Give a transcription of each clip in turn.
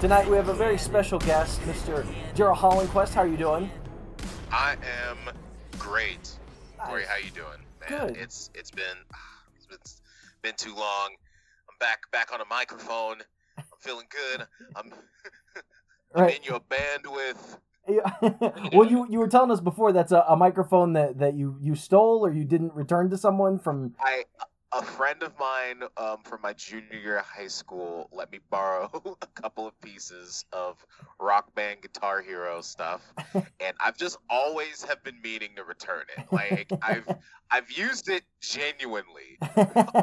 Tonight we have a very special guest, Mr. Gerald Hollingquest. How are you doing? I am great. Corey, how you doing? Man, Good. it's it's been ah, it's been been too long. I'm back back on a microphone. I'm feeling good. I'm, I'm Right. in your bandwidth. Yeah. well, you you were telling us before that's a, a microphone that, that you, you stole or you didn't return to someone from. I a friend of mine um, from my junior year of high school let me borrow a couple of pieces of rock band guitar hero stuff and i've just always have been meaning to return it like i've i've used it genuinely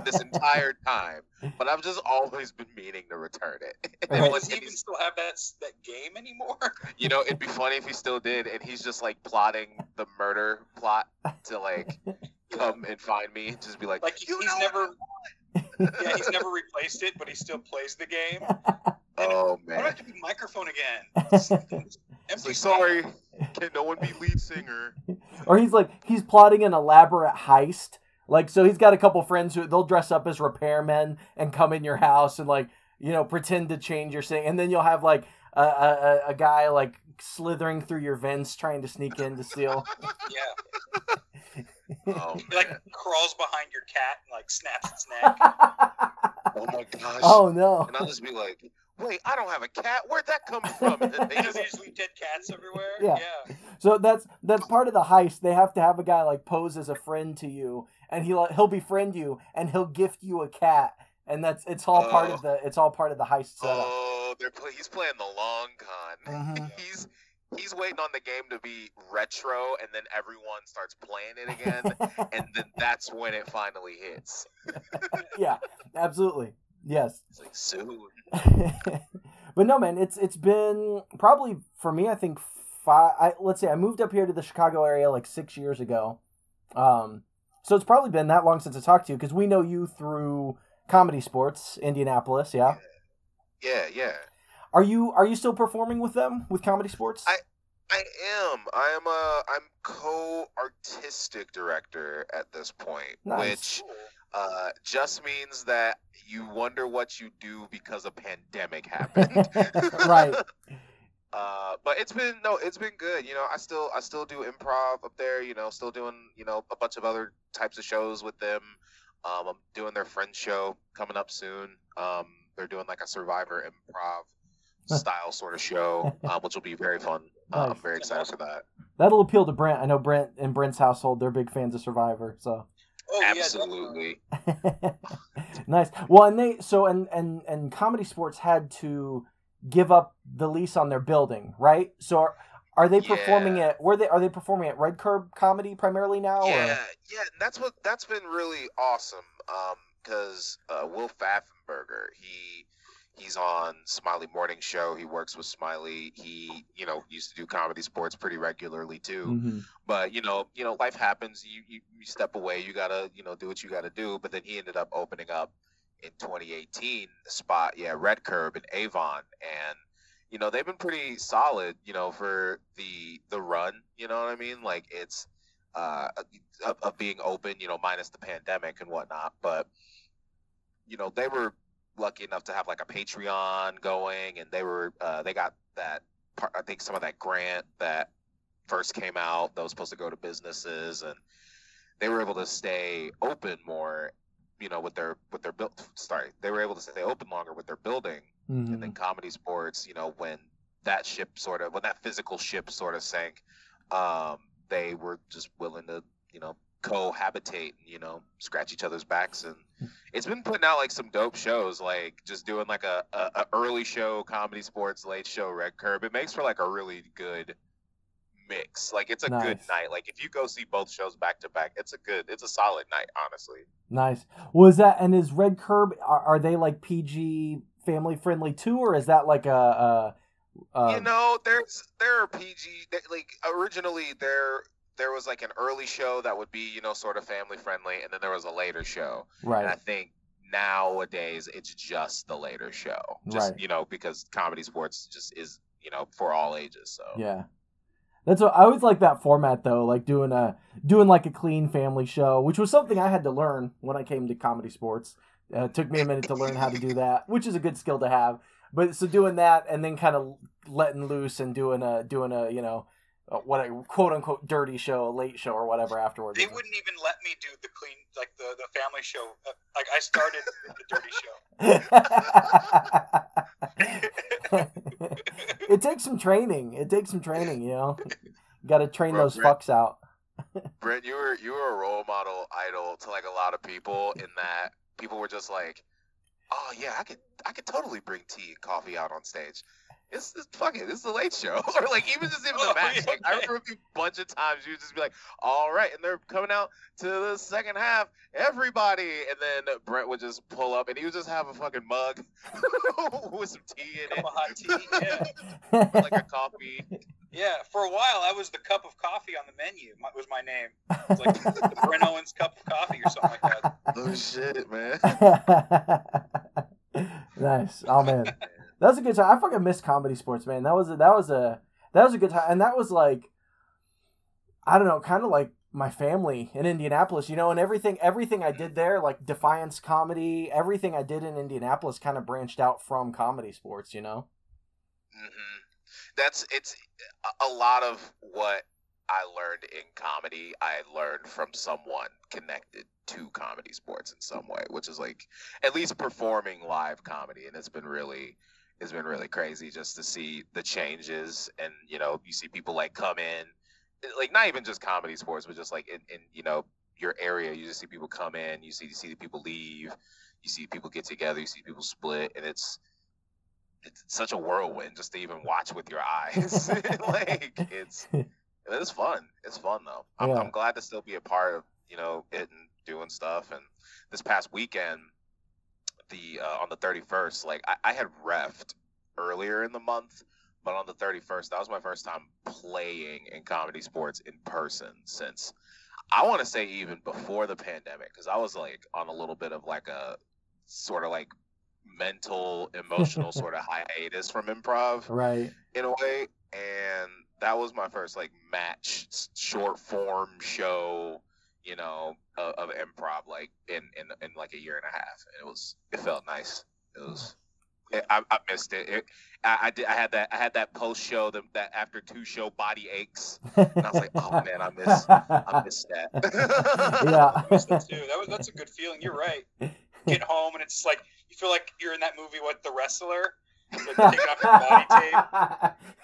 this entire time, but I've just always been meaning to return it. And Right. Does he even still have that that game anymore? you know, it'd be funny if he still did, and he's just like plotting the murder plot to like come and find me, just be like, Like you he's know never, yeah, he's never replaced it, but he still plays the game. Oh Why do I man, have to be microphone again? It's it's empty like sorry, can no one be lead singer? or he's like he's plotting an elaborate heist. Like so, he's got a couple friends who they'll dress up as repairmen and come in your house and like you know pretend to change your thing, and then you'll have like a, a, a- a guy like slithering through your vents trying to sneak in to steal. Yeah, Oh he like crawls behind your cat and like snaps its neck. oh my gosh. oh no! And I'll just be like, wait, I don't have a cat. Where'd that come from? They Because just they leave dead cats everywhere. Yeah. yeah. So that's that's part of the heist. They have to have a guy like pose as a friend to you, and he'll he'll befriend you, and he'll gift you a cat, and that's it's all part of the it's all part of the heist setup. Oh, they're play- he's playing the long con. Mhm. He's he's waiting on the game to be retro, and then everyone starts playing it again, and then that's when it finally hits. yeah, absolutely. Yes. It's like soon. but no, man, it's it's been probably for me. I think five. I, let's say I moved up here to the Chicago area like six years ago. Um, so it's probably been that long since I talked to you because we know you through comedy sports, Indianapolis. Yeah. Yeah, yeah. Are you are you still performing with them with comedy sports? I- I am. I am a. I'm co-artistic director at this point, Nice. which uh, just means that you wonder what you do because a pandemic happened. right. Uh, but it's been no, it's been good. You know, I still I still do improv up there. You know, still doing you know a bunch of other types of shows with them. Um, I'm doing their friend show coming up soon. Um, they're doing like a Survivor improv style sort of show, um, which will be very fun. Uh, I'm very excited for that. That'll appeal to Brent. I know Brent and Brent's household, they're big fans of Survivor, so Oh Absolutely. nice. Well, and they so and and and comedy sports had to give up the lease on their building, right? So are, are they performing Yeah. at were they are they performing at Red Curb Comedy primarily now? Yeah, Or? yeah, that's what that's been really awesome. Um, because uh, Will Pfaffenberger, he he's on Smiley Morning Show. He works with Smiley. He you know used to do comedy sports pretty regularly too. Mhm. But you know, you know, life happens. You, you you step away. You gotta you know do what you gotta do. But then he ended up opening up in 2018 the spot, yeah, Red Curb in Avon, and you know they've been pretty solid. You know for the the run. You know what I mean? Like it's uh of, of being open. You know minus the pandemic and whatnot, but you know they were lucky enough to have like a Patreon going, and they were uh, they got that part. I think some of that grant that first came out that was supposed to go to businesses, and they were able to stay open more. You know, with their with their build. Sorry, they were able to stay open longer with their building, Mhm. and then comedy sports. You know, when that ship sort of when that physical ship sort of sank, um, they were just willing to you know cohabitate and you know scratch each other's backs. And it's been putting out like some dope shows like just doing like a, a, a early show comedy sports late show red curb. It makes for like a really good mix. Like it's a good night. Like if you go see both shows back to back it's a good it's a solid night honestly. Nice. Was that and is Red Curb are, are they like PG family friendly too, or is that like a, a, a you know there's there are pg they- like originally there there was like an early show that would be you know sort of family friendly and then there was a later show Right. and I think nowadays it's just the later show, just Right. you know, because comedy sports just is you know for all ages. So Yeah. That's what I always like that format though, like doing a doing like a clean family show, which was something I had to learn when I came to comedy sports. Uh, it took me a minute to learn how to do that, which is a good skill to have. But so doing that and then kind of letting loose and doing a doing a you know uh, what a quote unquote dirty show, a late show or whatever afterwards. They wouldn't even let me do the clean, like the, the family show. Uh, Like I started the dirty show. it takes some training. It takes some training, you know. Got to train Bro, those Brett- fucks out. Brent, you were you were a role model idol to like a lot of people in that people were just like, oh yeah, I could I could totally bring tea and coffee out on stage. It's, it's fuck it, it's the late show. or like even just even the Oh, match. yeah, Like, I remember a bunch of times you would just be like, all right, and they're coming out to the second half, everybody, and then Brent would just pull up and he would just have a fucking mug with some tea in Cup it, of hot tea. Yeah, like a coffee. yeah. For a while, I was the cup of coffee on the menu. My, was my name. It's like the Brent Owens cup of coffee or something like that. Oh shit, man. nice. Oh man, that was a good time. I fucking miss comedy sports, man. That was a, that was a that was a good time, and that was like, I don't know, kind of like my family in Indianapolis, you know, and everything everything I did there, like Defiance comedy, everything I did in Indianapolis, kind of branched out from comedy sports, you know. hmm That's it's a lot of what I learned in comedy. I learned from someone connected to comedy sports in some way, which is like at least performing live comedy, and it's been really it's been really crazy just to see the changes, and you know you see people like come in, like not even just comedy sports, but just like in, in you know your area, you just see people come in, you see you see the people leave, you see people get together, you see people split, and it's it's such a whirlwind just to even watch with your eyes. like it's it's fun. It's fun though. I'm, Yeah. I'm glad to still be a part of you know it and doing stuff. And this past weekend, the uh, on the 31st, like I, I had refed earlier in the month, but on the 31st, that was my first time playing in comedy sports in person since I want to say even before the pandemic because I was like on a little bit of like a sort of like mental emotional sort of hiatus from improv Right. in a way and that was my first like match short form show you know of, of improv like in, in in like a year and a half and it was it felt nice it was I, I missed it, it I, I did I had that I had that post show that, that after two show body aches and I was like oh man I miss I miss that yeah. I missed that too. That was that's a good feeling. You're right. Get home and it's like you feel like you're in that movie with the wrestler. Like taking off your body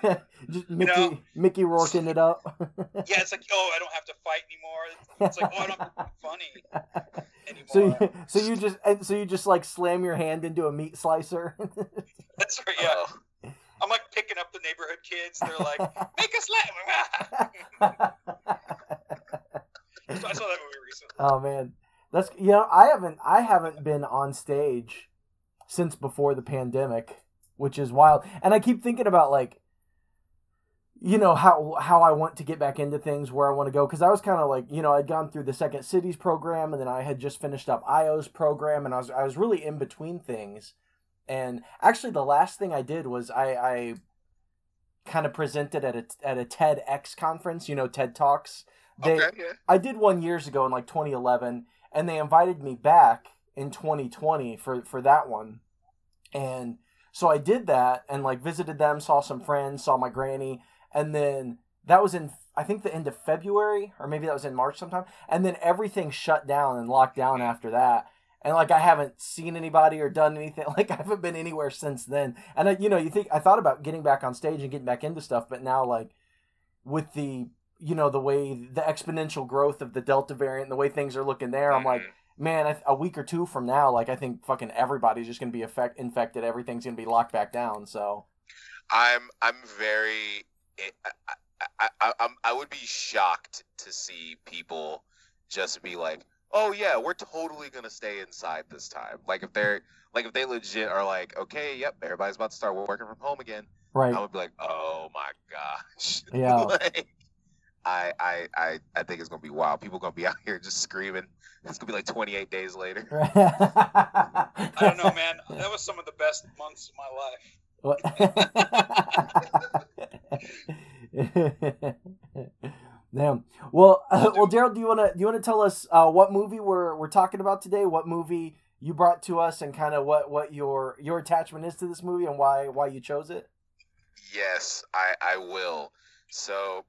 tape. Just Mickey, know? Mickey Rourking it up. Yeah, it's like, oh, I don't have to fight anymore. It's like, oh, I don't have to be funny anymore. so, you, so you just, and so you just like slam your hand into a meat slicer. That's right. Yeah, Oh, I'm like picking up the neighborhood kids. They're like, make us laugh. I saw that movie recently. oh man, that's you know I haven't I haven't been on stage since before the pandemic, which is wild. And I keep thinking about like you know how how I want to get back into things where I want to go because I was kind of like you know I'd gone through the Second City's program and then I had just finished up IO's program and I was I was really in between things. And actually, the last thing I did was I, I kind of presented at a at a TEDx conference. You know, TED Talks. They, okay, yeah. I did one years ago in like 2011, and they invited me back in 2020 for for that one, and so I did that and like visited them, saw some friends, saw my granny, and then that was in I think the end of February or maybe that was in March sometime, and then everything shut down and locked down after that. And like I haven't seen anybody or done anything. Like I haven't been anywhere since then. And I, you know, you think I thought about getting back on stage and getting back into stuff, but now like with the you know the way the exponential growth of the Delta variant, the way things are looking there, I'm like, Mhm. Man, I, a week or two from now, like I think fucking everybody's just gonna be affect, infected. Everything's gonna be locked back down. So I'm I'm very eh, I, I, I, I'm I would be shocked to see people just be like, oh yeah, we're totally gonna stay inside this time. Like if they're like if they legit are like, okay, yep, everybody's about to start working from home again. right, I would be like, oh my gosh. Yeah. like, I, I I I think it's gonna be wild. People gonna be out here just screaming. It's gonna be like 28 days later. I I don't know, man. That was some of the best months of my life. Damn. Well, uh, well, Daryl, do you wanna do you wanna tell us uh, what movie we're we're talking about today? What movie you brought to us, and kind of what what your your attachment is to this movie, and why why you chose it? Yes, I I will. So,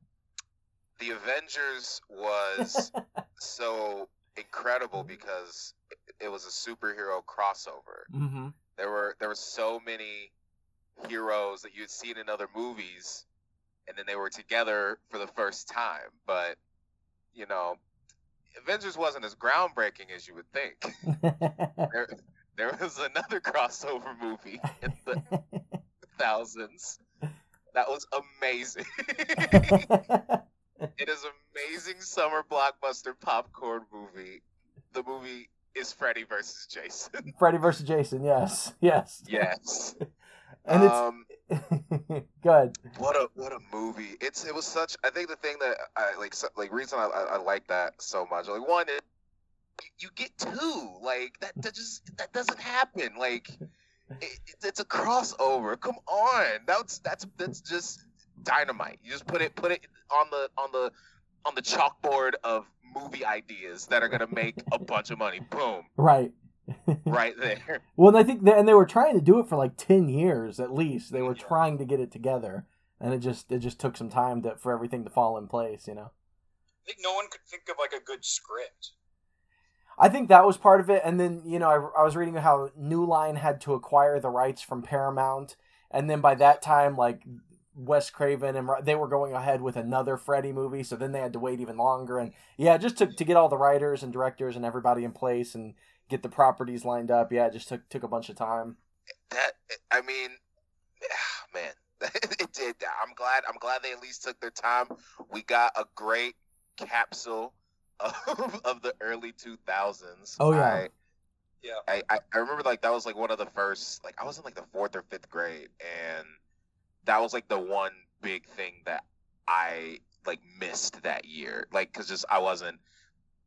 the Avengers was so incredible because it- was a superhero crossover. Mm-hmm. There were there were so many heroes that you had seen in other movies, and then they were together for the first time. But you know, Avengers wasn't as groundbreaking as you would think. There, there was another crossover movie in the thousands that was amazing. Amazing summer blockbuster popcorn movie. The movie is Freddy versus Jason. Freddy versus Jason. Yes, yes. yes. And it's um, good. what a what a movie! It's it was such. I think the thing that I like so, like reason I, I, I like that so much. Like one, it, you get two. Like that that just that doesn't happen. Like it, it's a crossover. Come on, that's that's that's just dynamite. You just put it put it on the on the on the chalkboard of movie ideas that are gonna make a bunch of money. Boom, Right. right there. Well, and I think, they, and they were trying to do it for like ten years at least. They were Yeah. trying to get it together, and it just it just took some time to for everything to fall in place. You know. I think no one could think of like a good script. I think that was part of it, and then you know I, I was reading how New Line had to acquire the rights from Paramount, and then by that time, like Wes Craven and they were going ahead with another Freddy movie, so then they had to wait even longer, and yeah, just to to get all the writers and directors and everybody in place and get the properties lined up. Yeah, it just took took a bunch of time. that I mean, man, it did. I'm glad. I'm glad they at least took their time. We got a great capsule of, of the early 2000s. Oh, yeah. I, Yeah. I, I I remember like that was like one of the first. Like I was in like the fourth or fifth grade, and that was like the one big thing that I like missed that year. Like, cause just I wasn't.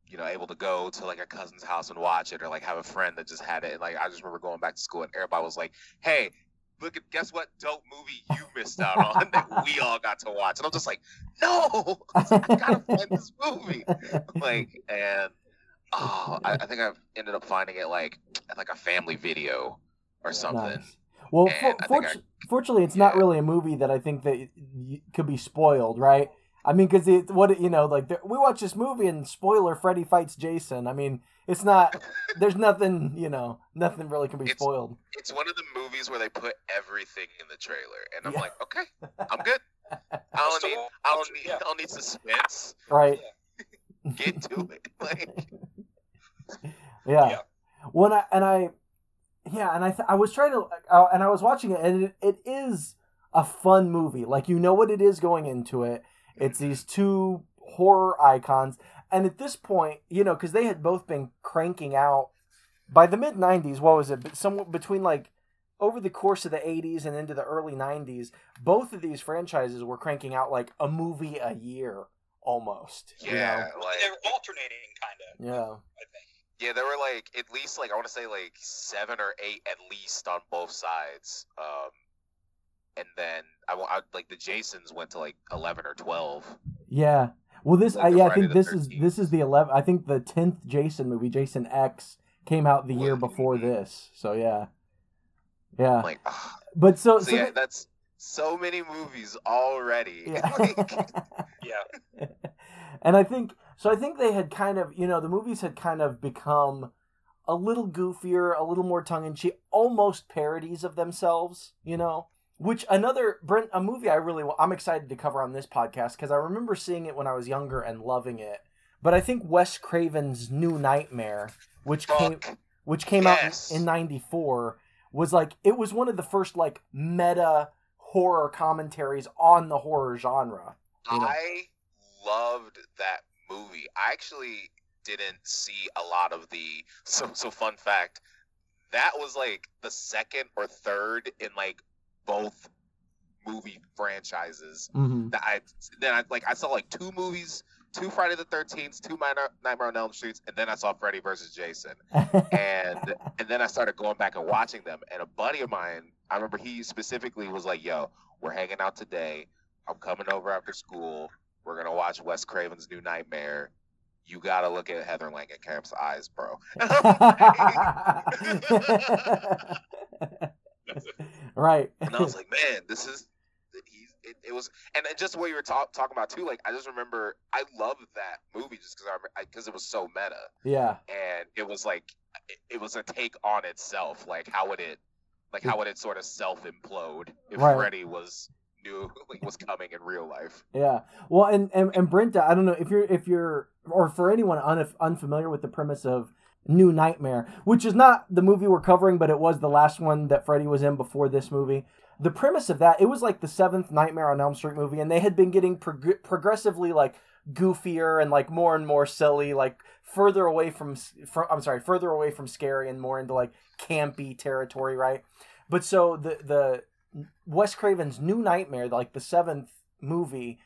You know, able to go to like a cousin's house and watch it, or like have a friend that just had it. And, like I just remember going back to school and everybody was like, "Hey, look at guess what dope movie you missed out on that we all got to watch. And I'm just like, no, I gotta find this movie. Like, and oh, I, I think I've ended up finding it like at like a family video or something. Nice. Well, And for, I think I- fortu- fortunately, it's not really a movie that I think that y- y- could be spoiled, right? I mean, because it, what you know, like we watch this movie and spoiler: Freddy fights Jason. I mean, it's not. There's nothing, you know, nothing really can be It's- spoiled. It's one of the movies where they put everything in the trailer, and I'm Yeah. like, okay, I'm good. I don't need, I don't need, yeah. I don't need suspense. Right? Get to it. Like, Yeah. Yeah. When I and I, yeah, and I th- I was trying to uh, and I was watching it and it, it is a fun movie. Like you know what it is going into it. It's these two horror icons, and at this point, you know, because they had both been cranking out by the mid '90s. What was it? Somewhat between like over the course of the 80s and into the early 90s, both of these franchises were cranking out like a movie a year almost. you know? yeah, They were alternating, kind of. Yeah. I think. Yeah, there were like at least like I want to say like seven or eight at least on both sides. Um, and then I, I like the Jasons went to like eleven or twelve. Yeah. Well, this Like I, yeah, I think this is this is the eleven. I think the 10th Jason movie, Jason X, came out the year before this. So yeah. Yeah. Like. But so, so so yeah, th- that's so many movies already. yeah. Like, Yeah. and I think so. I think they had kind of, you know, the movies had kind of become a little goofier, a little more tongue in cheek, almost parodies of themselves. You know, which another Brent, a movie I really, I'm excited to cover on this podcast because I remember seeing it when I was younger and loving it. But I think Wes Craven's New Nightmare, which came which came Yes. out in 94 was like it was one of the first like meta horror commentaries on the horror genre you know. I loved that movie. I actually didn't see a lot of the so so fun fact. That was like the second or third in like both movie franchises mm-hmm. that I then I like I saw like two movies, two Friday the Thirteenth, two Minor, Nightmare on Elm Streets, and then I saw Freddy versus Jason, and and then I started going back and watching them. And a buddy of mine, I remember he specifically was like, "Yo, we're hanging out today. I'm coming over after school. We're gonna watch Wes Craven's New Nightmare. You gotta look at Heather Langenkamp's eyes, bro." right and I was like, man, this is he's it, it was and just what you were talk, talking about too. Like I just remember I loved that movie just because I because it was so meta yeah and it was like it, it was a take on itself. Like how would it like how would it sort of self implode if Right. Freddy was knew like, was coming in real life? yeah. Well and and, and brenta i don't know if you're if you're or for anyone un, unfamiliar with the premise of new nightmare which is not the movie we're covering but it was the last one that freddy was in before this movie. The premise of that it was like the seventh nightmare on elm street movie and they had been getting prog- progressively like goofier and like more and more silly like further away from, from i'm sorry further away from scary and more into like campy territory right? But so the the wes craven's new nightmare like the seventh movie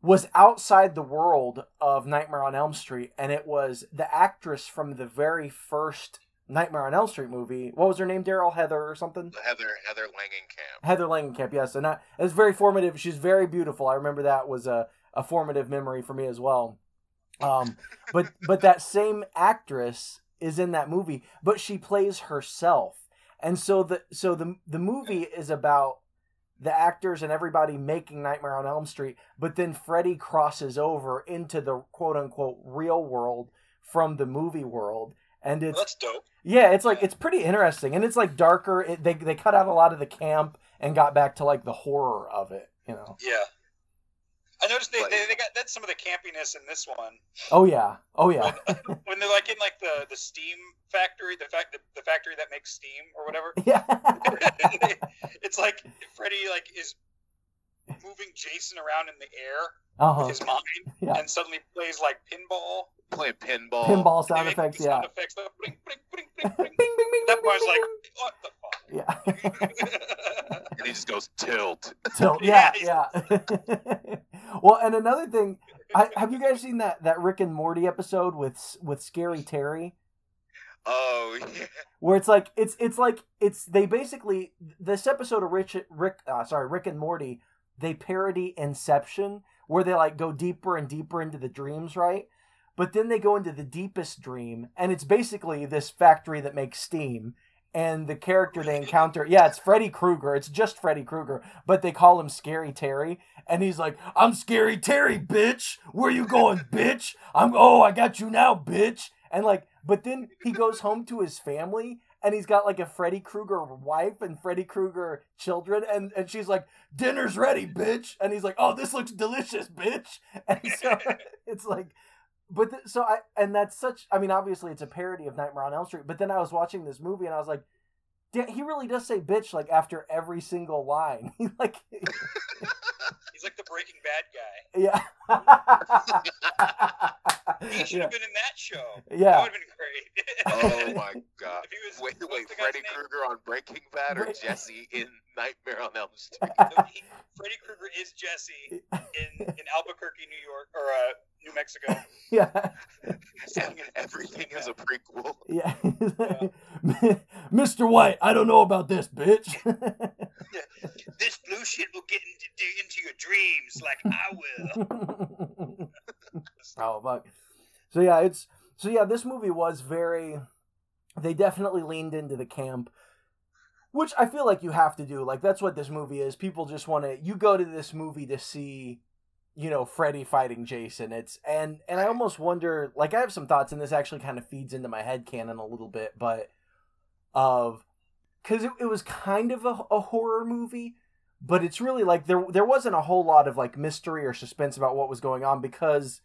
was outside the world of nightmare on elm street and it was the actress from the very first nightmare on elm street movie what was her name daryl heather or something Heather Heather Langenkamp. Heather Langenkamp, yes, and that is very formative. She's very beautiful. I remember that was a, a formative memory for me as well. Um, but but that same actress is in that movie, but she plays herself, and so the so the the movie is about the actors and everybody making Nightmare on Elm Street, but then Freddy crosses over into the quote unquote real world from the movie world, and Well, it's that's dope. yeah, it's like it's pretty interesting, and it's like darker. It, they they cut out a lot of the camp and got back to like the horror of it. You know. Yeah. I noticed they, they, they got that's some of the campiness in this one Oh yeah. Oh yeah. when they're like in like the the steam factory, the fact the, the factory that makes steam or whatever. yeah. it's like Freddy like is moving Jason around in the air Uh with his mind, Yeah. and suddenly plays like pinball. Playing pinball. Pinball sound effects. Yeah. Sound effects. the bling, bling, bling, bling, Bing, bling. bing, bing, That bing, part's bing, like, bing. what the Yeah. And he just goes tilt. Tilt. Yeah. Yeah, Yeah. well, and another thing, I, have you guys seen that that Rick and Morty episode with with Scary Terry? Oh yeah. where it's like it's it's like it's they basically this episode of Rich Rick uh, sorry Rick and Morty they parody Inception where they like go deeper and deeper into the dreams right? But then they go into the deepest dream and it's basically this factory that makes steam and the character they encounter yeah it's Freddy Krueger it's just Freddy Krueger but they call him Scary Terry and he's like I'm Scary Terry bitch! Where you going bitch? I'm oh I got you now bitch! And like but then he goes home to his family and he's got like a Freddy Krueger wife and Freddy Krueger children and, and she's like, Dinner's ready, bitch. And he's like, Oh, this looks delicious, bitch. And so it's like but so I and that's such I mean, obviously it's a parody of Nightmare on Elm Street, but then I was watching this movie and I was like, "Da- he really does say bitch like after every single line. Like He's like the Breaking Bad guy. yeah. He should yeah. have been in that show. Yeah. That would have been great. Oh my god. If he was, Wait, wait, Freddy? Krueger on Breaking Bad or Jesse in Nightmare on Elm Street? No, he- Freddy Krueger is Jesse in, in Albuquerque, New York, or uh, New Mexico. yeah. Everything is a prequel. Yeah. Mr. White, I don't know about this, bitch. This blue shit will get into, into your dreams like I will. oh fuck. So yeah, it's so yeah. This movie was very. They definitely leaned into the camp, which I feel like you have to do. Like that's what this movie is. People just want to. You go to this movie to see, you know, Freddy fighting Jason. It's and and I almost wonder. Like I have some thoughts, and this actually kind of feeds into my head canon a little bit, but of because it, it was kind of a, a horror movie but it's really like there there wasn't a whole lot of like mystery or suspense about what was going on because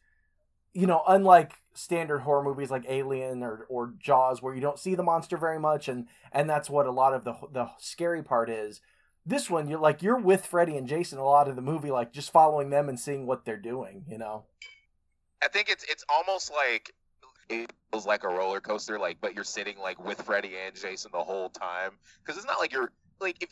you know unlike standard horror movies like Alien or or Jaws where you don't see the monster very much and and that's what a lot of the the scary part is this one you're like you're with Freddy and Jason a lot of the movie like just following them and seeing what they're doing you know I think it's it's almost like it feels like a roller coaster, like but you're sitting like with Freddy and Jason the whole time because it's not like you're like if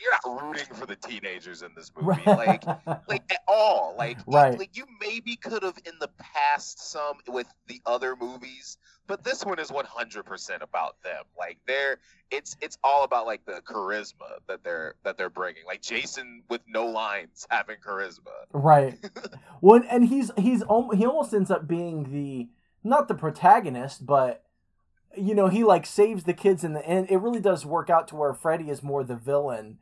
you're not rooting for the teenagers in this movie, like like at all. Like Right. like you maybe could have in the past some with the other movies, but this one is 100% about them. Like they're it's it's all about like the charisma that they're that they're bringing. Like Jason with no lines having charisma. Right. Well, and he's he's he almost ends up being the not the protagonist, but you know he like saves the kids in the end. It really does work out to where Freddy is more the villain,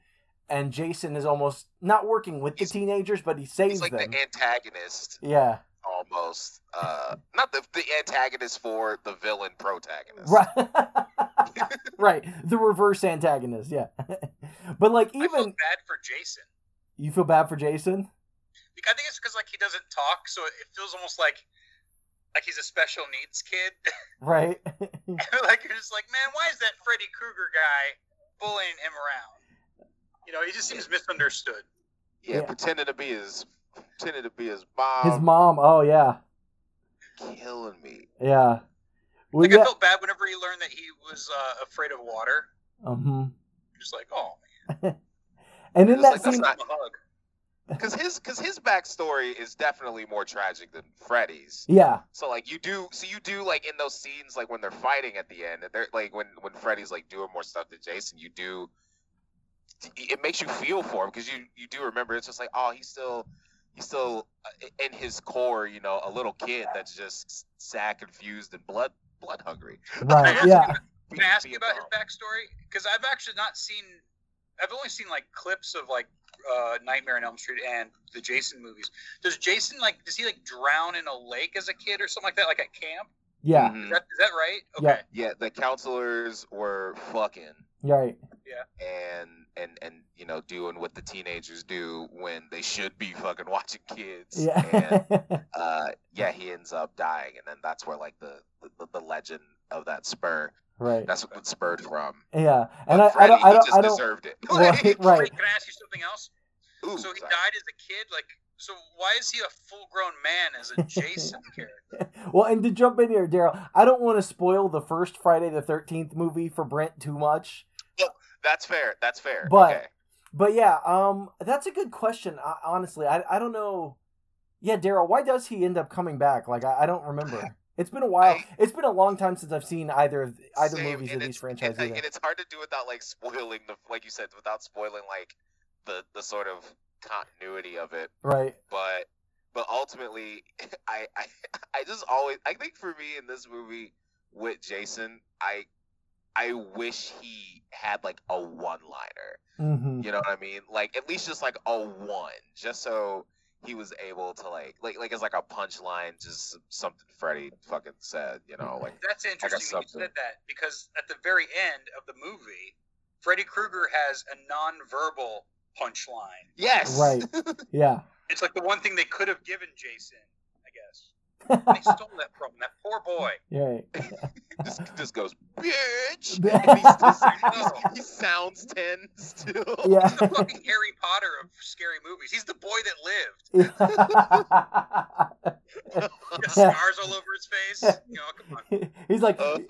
and Jason is almost not working with the teenagers, but he saves He's like them. the antagonist Yeah. Almost. Uh not the the antagonist for the villain protagonist. Right. right. The reverse antagonist. Yeah. but like I feel even bad for Jason. you feel bad for Jason. I think it's because like he doesn't talk, so it feels almost like like he's a special needs kid. Right. like you're just like, man, why is that Freddy Krueger guy bullying him around? You know, he just seems misunderstood. Yeah, Yeah. pretending to be his pretending to be his mom. His mom. Oh yeah. killing me. Yeah. Well, Like I yeah. felt bad whenever he learned that he was uh, afraid of water. Mhm. Just like, oh, man. And in that like scene, not- man, a hug. Because his because his backstory is definitely more tragic than Freddy's. yeah, So like you do so you do like in those scenes like when they're fighting at the end and they're like when when Freddy's like doing more stuff to Jason you do it makes you feel for him because you you do remember it's just like oh he's still he's still uh, in his core you know a little kid that's just sad confused and blood blood hungry right. ask Yeah, Can I ask you about his backstory? Because I've actually not seen. I've only seen like clips of like uh, Nightmare on Elm Street and the Jason movies. Does Jason like? Does he like drown in a lake as a kid or something like that? Like at camp? yeah, Mhm. Is that is that right? Yeah. Okay. yeah the counselors were fucking right. Yeah. And and and you know doing what the teenagers do when they should be fucking watching kids and Yeah, uh yeah he ends up dying and then that's where like the the, the legend of that spur right. that's what it spurred from Yeah, and But I, I Freddy, don't, I don't, just I don't. deserved it Right, Wait, right. can I ask you something else? Ooh, so he sorry. died as a kid. Like, so why is he a full-grown man as a Jason character? Well, and to jump in here, Daryl, I don't want to spoil the first Friday the Thirteenth movie for Brent too much. That's fair that's fair But- okay. But yeah, um, that's a good question. I, honestly, I, I don't know. Yeah, Daryl, why does he end up coming back? Like, I, I don't remember. It's been a while. I- it's been a long time since I've seen either of either Same, movies of these franchises. and, and it's hard to do without like spoiling the like you said without spoiling like the the sort of continuity of it Right. but but ultimately I, I i just always i think for me in this movie with jason i i wish he had like a one liner hmm you know what i mean like at least just like a one just so he was able to like like like as like a punchline just something freddy fucking said you know like That's interesting that you said that because at the very end of the movie, Freddy Krueger has a non-verbal punchline. yes Right. Yeah. It's like the one thing they could have given Jason, I guess. They stole that from. That poor boy. right. just, just goes bitch and he's just, he's, he sounds 10 still Yeah. He's the fucking Harry Potter of scary movies. He's the boy that lived. He got scars all over his face. You know, come on. he's like, oh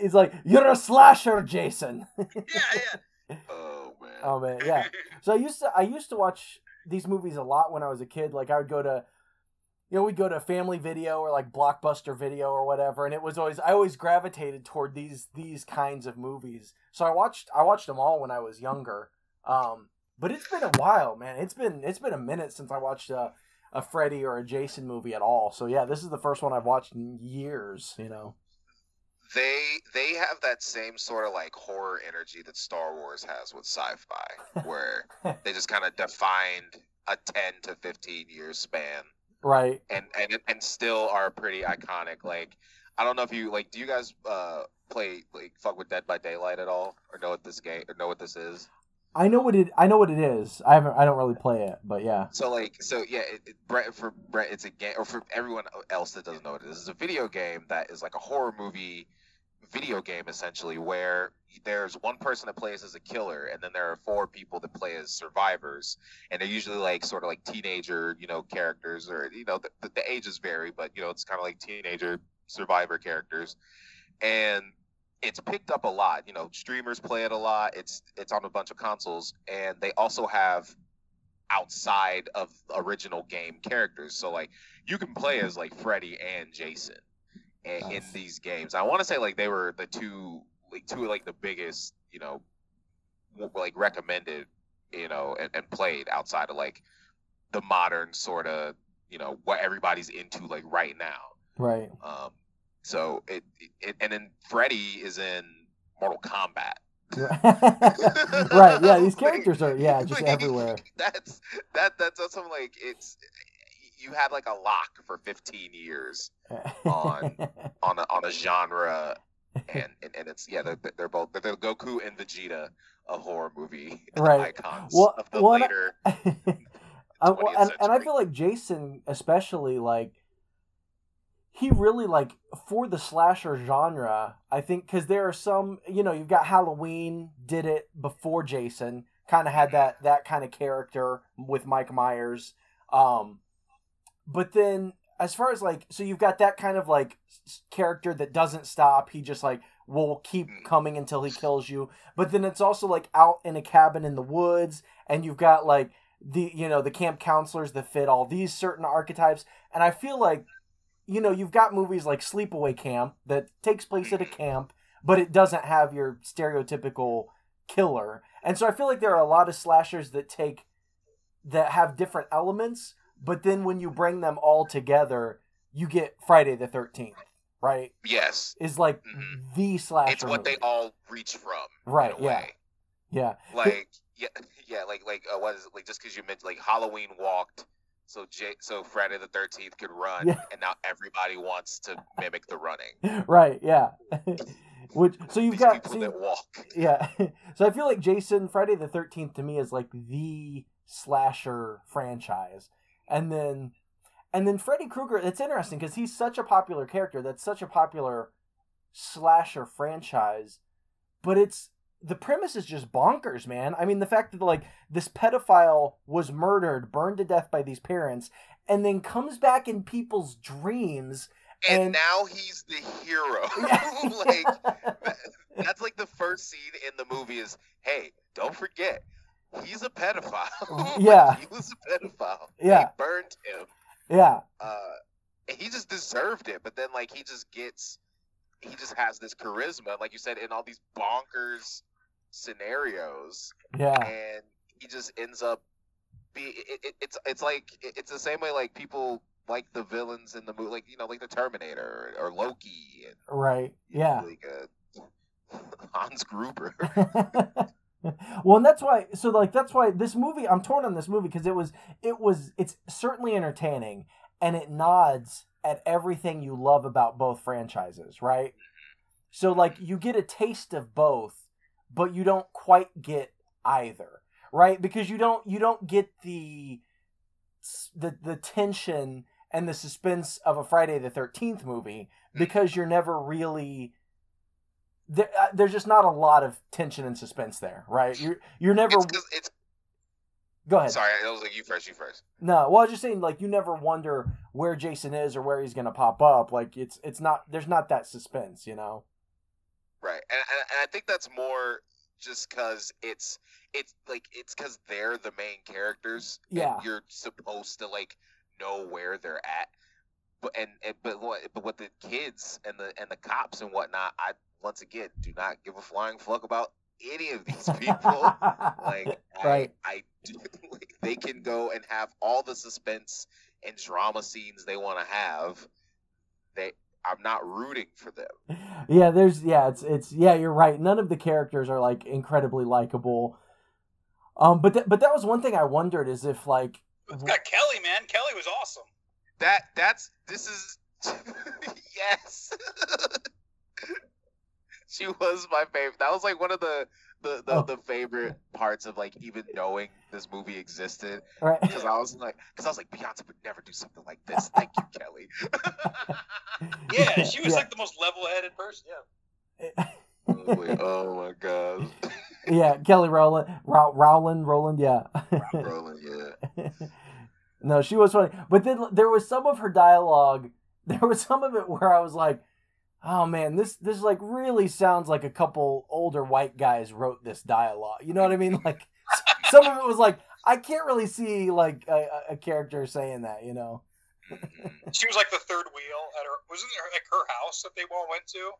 he's like, you're a slasher, Jason. Yeah, yeah. oh man oh man, yeah. So I used to I used to watch these movies a lot when I was a kid. Like I would go to you know, we'd go to family video or like blockbuster video or whatever, and it was always I always gravitated toward these these kinds of movies. So I watched I watched them all when I was younger. Um But it's been a while, man. It's been it's been a minute since I watched a, a Freddy or a Jason movie at all. So yeah, this is the first one I've watched in years. You know. They they have that same sort of like horror energy that Star Wars has with sci-fi, where they just kind of defined a ten to fifteen year span, Right. and and and still are pretty iconic. Like I don't know if you like. Do you guys uh play like fuck with Dead by Daylight at all, or know what this game or know what this is? I know what it. I know what it is. I haven't. I don't really play it, but yeah. So like, so yeah, it, it, Brent for Brent, it's a game, or for everyone else that doesn't know what it is, it's a video game that is like a horror movie video game essentially, where there's one person that plays as a killer, and then there are four people that play as survivors, and they're usually like sort of like teenager, you know, characters, or you know, the, the ages vary, but you know, it's kind of like teenager survivor characters, and it's picked up a lot. You know, streamers play it a lot. It's it's on a bunch of consoles, and they also have outside of original game characters. So like you can play as like Freddy and Jason in, in these games. I want to say like they were the two like two of like the biggest you know like recommended you know and, and played outside of like the modern sort of you know what everybody's into like right now. Right. Um, so it, it and then Freddy is in Mortal Kombat. right. Yeah. These characters are yeah just Like, everywhere. That's that that's that's something like it's you had like a lock for 15 years on- on a, on a genre and, and and it's yeah they're, they're both they're Goku and Vegeta a horror movie Right. icons Well- of the well, and I- later well, and, and I feel like Jason, especially, like he really like for the slasher genre. I think because there are some, you know, you've got Halloween did it before Jason, kind of had that that kind of character with Mike Myers. Um, but then as far as like, so you've got that kind of like character that doesn't stop. He just like will keep Mm. coming until he kills you. But then it's also like out in a cabin in the woods, and you've got like the you know the camp counselors that fit all these certain archetypes and i feel like you know you've got movies like sleepaway camp that takes place at a camp but it doesn't have your stereotypical killer and so i feel like there are a lot of slashers that take that have different elements but then when you bring them all together you get friday the 13th right? Yes. Is like Mhm. the slasher it's what they all reach from Right, yeah. way. yeah. Like yeah yeah like like uh, what is it like just because you mentioned like halloween walked so J- so friday the 13th could run Yeah. and now everybody wants to mimic the running. Right yeah. Which so you've these got people so you- that walk. Yeah. So i feel like jason friday the 13th to me is like the slasher franchise and then and then freddy krueger it's interesting because he's such a popular character that's such a popular slasher franchise but it's the premise is just bonkers man. I mean the fact that like this pedophile was murdered burned to death by these parents and then comes back in people's dreams and, And- now he's the hero. Like that's like the first scene in the movie is hey don't forget he's a pedophile. Yeah. he was a pedophile. Yeah. they burned him. Yeah. Uh he just deserved it but then like he just gets he just has this charisma like you said in all these bonkers scenarios. Yeah. And he just ends up be it, it, it's it's like it- it's the same way like people like the villains in the movie like you know like the terminator or, loki and right. yeah. like uh, hans gruber well and that's why so like that's why this movie i'm torn on this movie because it was it was it's certainly entertaining and it nods at everything you love about both franchises right? So like you get a taste of both but you don't quite get either right? Because you don't you don't get the the the tension and the suspense of a friday the 13th movie mm. because you're never really there, uh, there's just not a lot of tension and suspense there, right? You're you're never. it's, it's go ahead. sorry it was like you first you first No, well, I was just saying, like you never wonder where Jason is or where he's gonna pop up. Like it's it's not there's not that suspense, you know. Right, and, and, and I think that's more just because it's it's like it's because they're the main characters. and Yeah. you're supposed to like know where they're at. But and, and but what but with the kids and the and the cops and whatnot, I once again do not give a flying fuck about any of these people. like, right. I, I do, like, they can go and have all the suspense and drama scenes they want to have. They, I'm not rooting for them. Yeah, there's yeah, it's it's yeah, you're right. None of the characters are like incredibly likable. Um, but th- but that was one thing I wondered is if like It's got Kelly, man. Kelly was awesome. That that's this is yes. She was my favorite. That was like one of the the, the, Oh. the favorite parts of like even knowing this movie existed right because I was like because I was like Beyonce would never do something like this. Thank you, Kelly. Yeah, she was Yeah. like the most level-headed person. Yeah. Like, oh my god, yeah, Kelly Rowland, Row- Rowland, Roland, yeah. Roland, yeah. no, she was funny, but then there was some of her dialogue. There was some of it where I was like, "Oh man, this this like really sounds like a couple older white guys wrote this dialogue. You know what I mean? Like some of it was like I can't really see like a, a- a character saying that. You know? Mhm. She was like the third wheel at her. Wasn't there like her house that they all went to?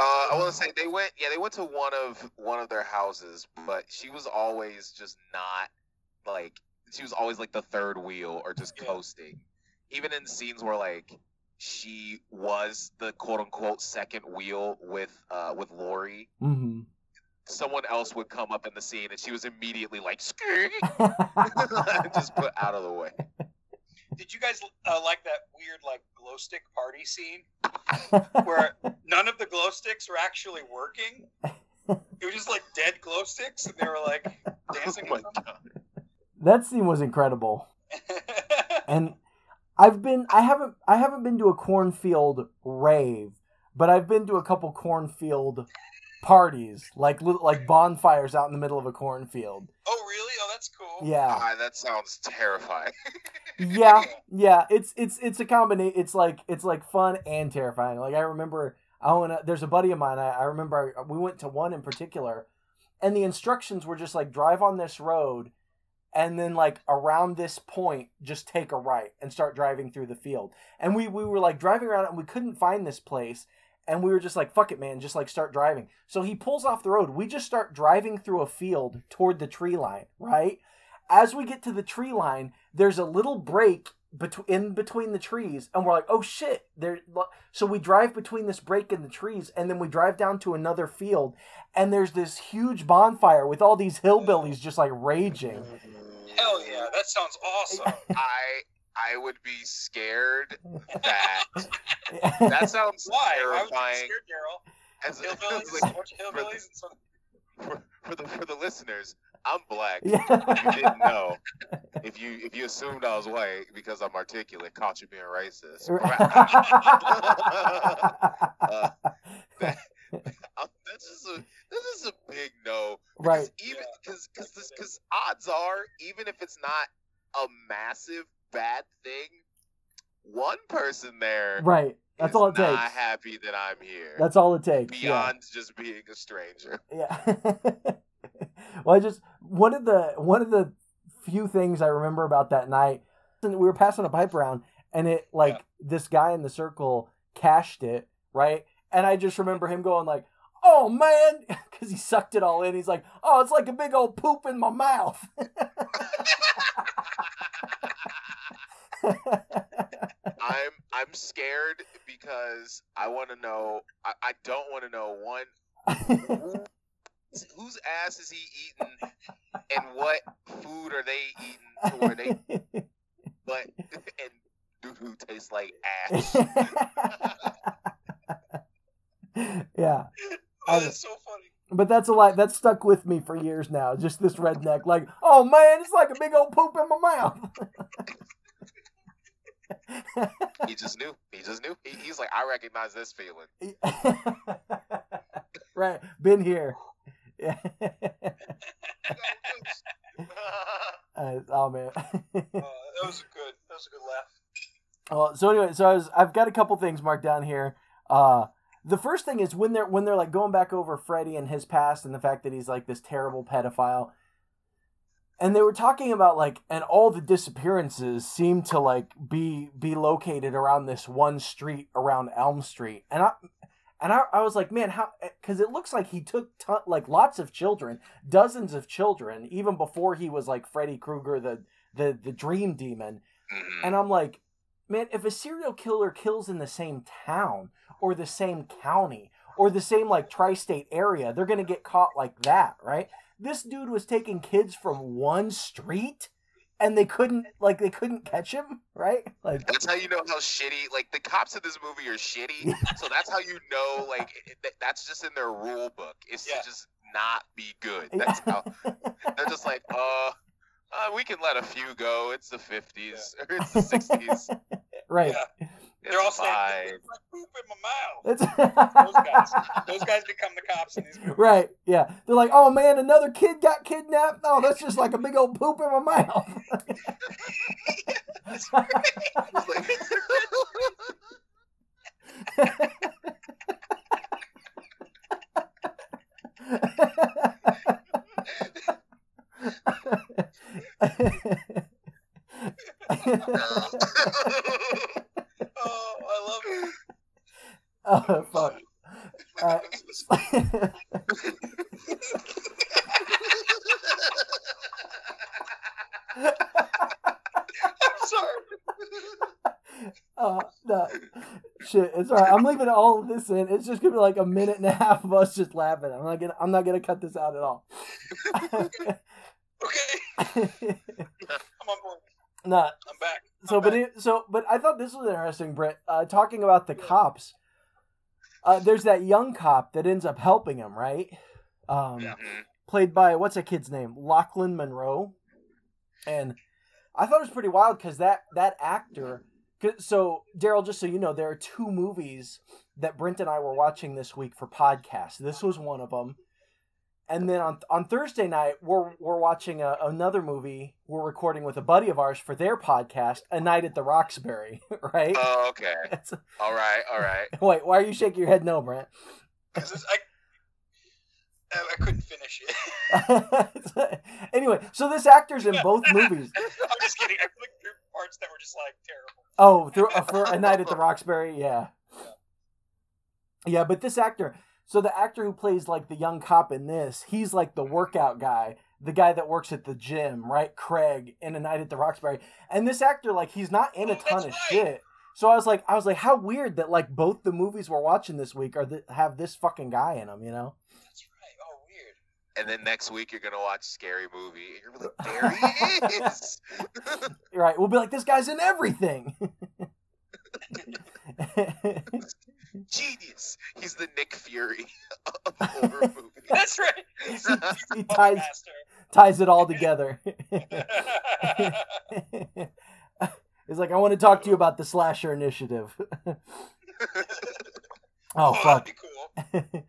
Uh, I want to say they went. Yeah, they went to one of one of their houses, but she was always just not like she was always like the third wheel or just Yeah. coasting. Even in scenes where like she was the quote unquote second wheel with uh with Lori, Mm-hmm. someone else would come up in the scene and she was immediately like "Skirt," just put out of the way. Did you guys uh, like that weird like glow stick party scene where none of the glow sticks were actually working? It was just like dead glow sticks, and they were like dancing. Oh my with them. god. that scene was incredible. and I've been I haven't I haven't been to a cornfield rave, but I've been to a couple cornfield parties, like like bonfires out in the middle of a cornfield. oh really? Oh, that's cool. Yeah. Ah, that sounds terrifying. Yeah. Yeah, it's it's it's a combination it's like it's like fun and terrifying. Like I remember I went there's a buddy of mine I, I remember we went to one in particular and the instructions were just like drive on this road and then like around this point just take a right and start driving through the field. And we we were like driving around and we couldn't find this place and we were just like fuck it man just like start driving. So he pulls off the road. We just start driving through a field toward the tree line right? As we get to the tree line there's a little break between in between the trees and we're like oh shit there so we drive between this break in the trees and then we drive down to another field and there's this huge bonfire with all these hillbillies just like raging Hell yeah, that sounds awesome. I I would be scared that that sounds Why? Why would you be terrifying. scared, Daryl? As, Hillbillies, like, a bunch hillbillies, and some. for, for the for the listeners, I'm black. yeah. You didn't know, if you if you assumed I was white because I'm articulate, caught you being racist. Uh, that, that's just a this is a big no. right even because because because odds are even if it's not a massive bad thing, one person there right that's all it not takes happy that I'm here. that's all it takes yeah. beyond just being a stranger. Yeah. Well, I just one of the one of the few things I remember about that night. We were passing a pipe around, and it like Yeah. this guy in the circle cashed it right, and I just remember him going like, "Oh man," because he sucked it all in. He's like, "Oh, it's like a big old poop in my mouth." I'm I'm scared because I want to know. I, I don't want to know one ass is he eating, and what food are they eating where they but and doo doo tastes like ash. yeah. Oh, that's so funny. But that's a lot. That's stuck with me for years now. Just this redneck, like, oh man, it's like a big old poop in my mouth. He just knew. He just knew. He, he's like, I recognize this feeling. right, been here. Yeah. Uh, oh man. Uh, that was a good. That was a good laugh. well, so anyway, so I was, I've got a couple things marked down here. Uh, the first thing is when they're when they're like going back over Freddy and his past and the fact that he's like this terrible pedophile. And they were talking about like and all the disappearances seem to like be be located around this one street around Elm Street. And I And I, I was like, man, how? Because it looks like he took like lots of children, dozens of children, even before he was like Freddy Krueger, the the the Dream Demon. Mhm. And I'm like, man, if a serial killer kills in the same town or the same county or the same like tri-state area, they're gonna get caught like that, right? This dude was taking kids from one street, and they couldn't like they couldn't catch him, right? Like, That's how you know how shitty. Like the cops in this movie are shitty. so that's how you know. Like it, that's just in their rule book. Is Yeah. to just not be good. That's how they're just like, uh, uh, we can let a few go. It's the fifties or it's the sixties. right. Yeah. It's They're all saying, like poop in my mouth." That's Those guys. Those guys become the cops in these movies. Right, yeah. They're like, oh man, another kid got kidnapped. Oh, that's just like a big old poop in my mouth. It's like- Oh, I love it. oh fuck. Uh, I'm sorry. Oh no. Shit, it's alright. I'm leaving all of this in. It's just gonna be like a minute and a half of us just laughing. I'm not gonna. I'm not gonna cut this out at all. Okay, I'm on board. back. So but it, so but I thought this was interesting, Britt. Uh, talking about the cops. Uh, there's that young cop that ends up helping him, right? Um, Yeah. Mhm. played by what's that kid's name? Lochlyn Munro. And I thought it was pretty wild because that that actor. 'cause- So Daryl, just so you know, there are two movies that Brent and I were watching this week for podcasts. This was one of them. And then on on Thursday night, we're we're watching a, another movie. We're recording with a buddy of ours for their podcast, A Night at the Roxbury. Right? Oh, okay. All right. All right. Wait, why are you shaking your head? No, Brent. 'Cause it's- I, I, couldn't finish it. anyway, so this actor's in both movies. I'm just kidding. I flicked through parts that were just like terrible. Oh, through, uh, for a night at the Roxbury, yeah, yeah. But this actor, so the actor who plays like the young cop in this, he's like the workout guy, the guy that works at the gym, right? Craig in a night at the Roxbury, and this actor, like, he's not in a Oh, ton of right. shit. So I was like, I was like, how weird that like both the movies we're watching this week are th- have this fucking guy in them, you know? That's right. Oh, weird. And then next week you're gonna watch Scary Movie. And you're like, there he is. Right? We'll be like, this guy's in everything. Genius. He's the Nick Fury of horror movies. That's right. He's, he's He ties- master. Ties it all together. It's like I want to talk to you about the slasher initiative. oh oh, fuck. that'd be cool.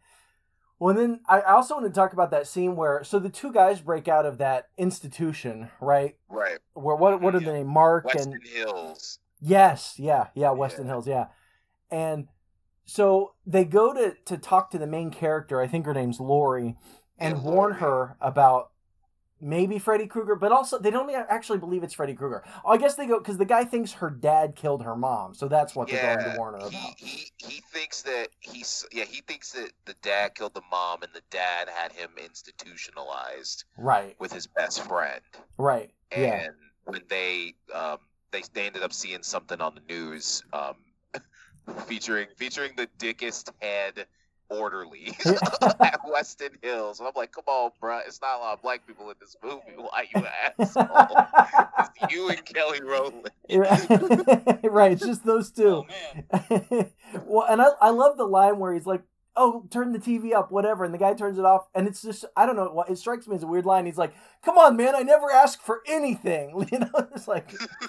well, then I I also want to talk about that scene where so the two guys break out of that institution, right? right. Where what what are Yeah. they? Mark Westin and Hills. yes, yeah, yeah, Westin Yeah. Hills, yeah. And so they go to to talk to the main character. I think her name's Lori, and Yeah, warn Lori. her about maybe Freddy Krueger, but also they don't actually believe it's Freddy Krueger. I guess they go because the guy thinks her dad killed her mom, so that's what they're going to warn her he, about. he he thinks that he's yeah he thinks that the dad killed the mom and the dad had him institutionalized Right, with his best friend right, and yeah, when they um they, they ended up seeing something on the news um featuring featuring the dickest head orderly at Westin Hills and I'm like come on bruh it's not a lot of black people in this movie why you asshole it's you and Kelly Rowland right. It's just those Oh two. man. well, and I I love the line where he's like, "Oh, turn the TV up, whatever," and the guy turns it off, and it's just I don't know. It strikes me as a weird line. He's like, "Come on, man, I never asked for anything," you know. It's like,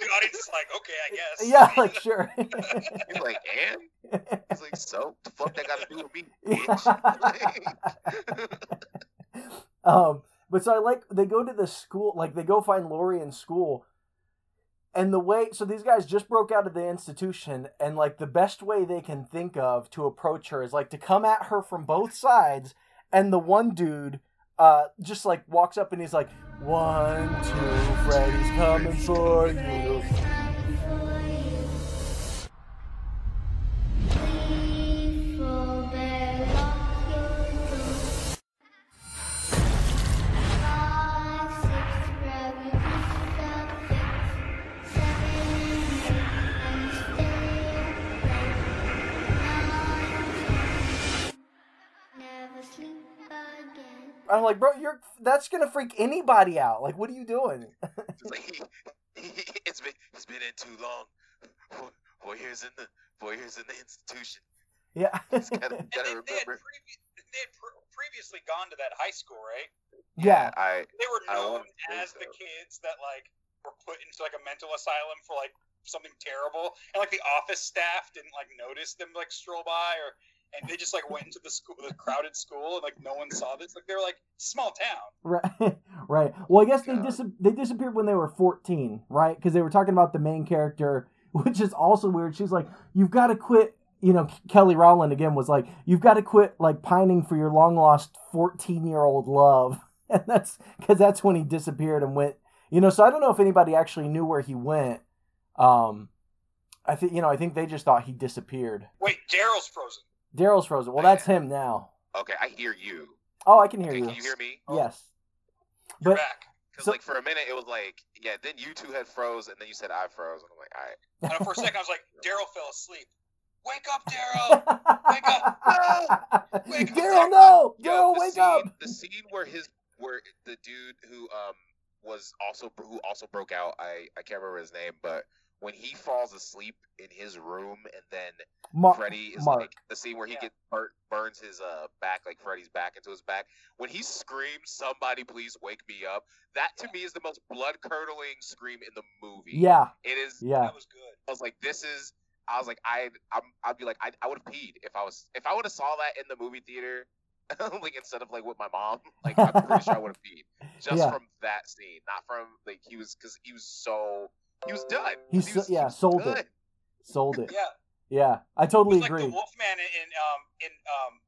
The audience is like, okay, I guess. yeah, like sure. He's like, and? He's like, so? The fuck that got to do with me, bitch? um, but so I like they go to the school, like they go find Lori in school, and the way so these guys just broke out of the institution, and like the best way they can think of to approach her is like to come at her from both sides, and the one dude. Uh, just like walks up and he's like, one, two, Freddy's coming for you. I'm like, bro, you're that's gonna freak anybody out. Like, what are you doing? Like he, he, it's been he's been in too long. Four, four years in the four years in the institution. yeah. He's gotta, And gotta they, they had, remember. previ- they had pr- previously gone to that high school, right? yeah. I They were known wouldn't say as the kids that like were put into like a mental asylum for like something terrible, and like the office staff didn't like notice them like stroll by, or and they just like went into the school, the crowded school, and like no one saw this. Like they were like small town. Right. right. Well, I guess they dis- they disappeared when they were 14, right? Because they were talking about the main character, which is also weird. She's like, "You've got to quit." You know, Kelly Rowland again was like, "You've got to quit like pining for your long lost 14 year old love," and that's because that's when he disappeared and went. You know, so I don't know if anybody actually knew where he went. Um, I think you know, I think they just thought he disappeared. Wait, Daryl's frozen. Daryl's frozen. Well, that's him now. okay. I hear you. Oh, I can hear Okay, you. can you hear me? Yes. You're But back. Because So- like for a minute it was like yeah. Then you two had froze, and then you said I froze, and I'm like, all right. And for a second, I was like, Daryl fell asleep. Wake up, Daryl! Wake up! Wake up! Daryl, no! Daryl, wake scene, up! The scene where his where the dude who um was also who also broke out. I I can't remember his name, but when he falls asleep in his room, and then Ma- Freddy is Mark. like the scene where he Yeah. gets bur- burns his uh back like Freddy's back into his back. When he screams, "Somebody please wake me up!" That to me is the most blood curdling scream in the movie. yeah, it is. yeah. That was good. I was like, this is. I was like, I, I'm, I'd be like, I, I would have peed if I was, if I would have saw that in the movie theater, like instead of like with my mom. Like I'm pretty sure I would have peed just Yeah. from that scene, not from like he was because he was so he was done. He's He so- was, yeah, he was sold done. it. Sold it. Yeah. Yeah, I totally was like agree. the Wolfman in, in um in um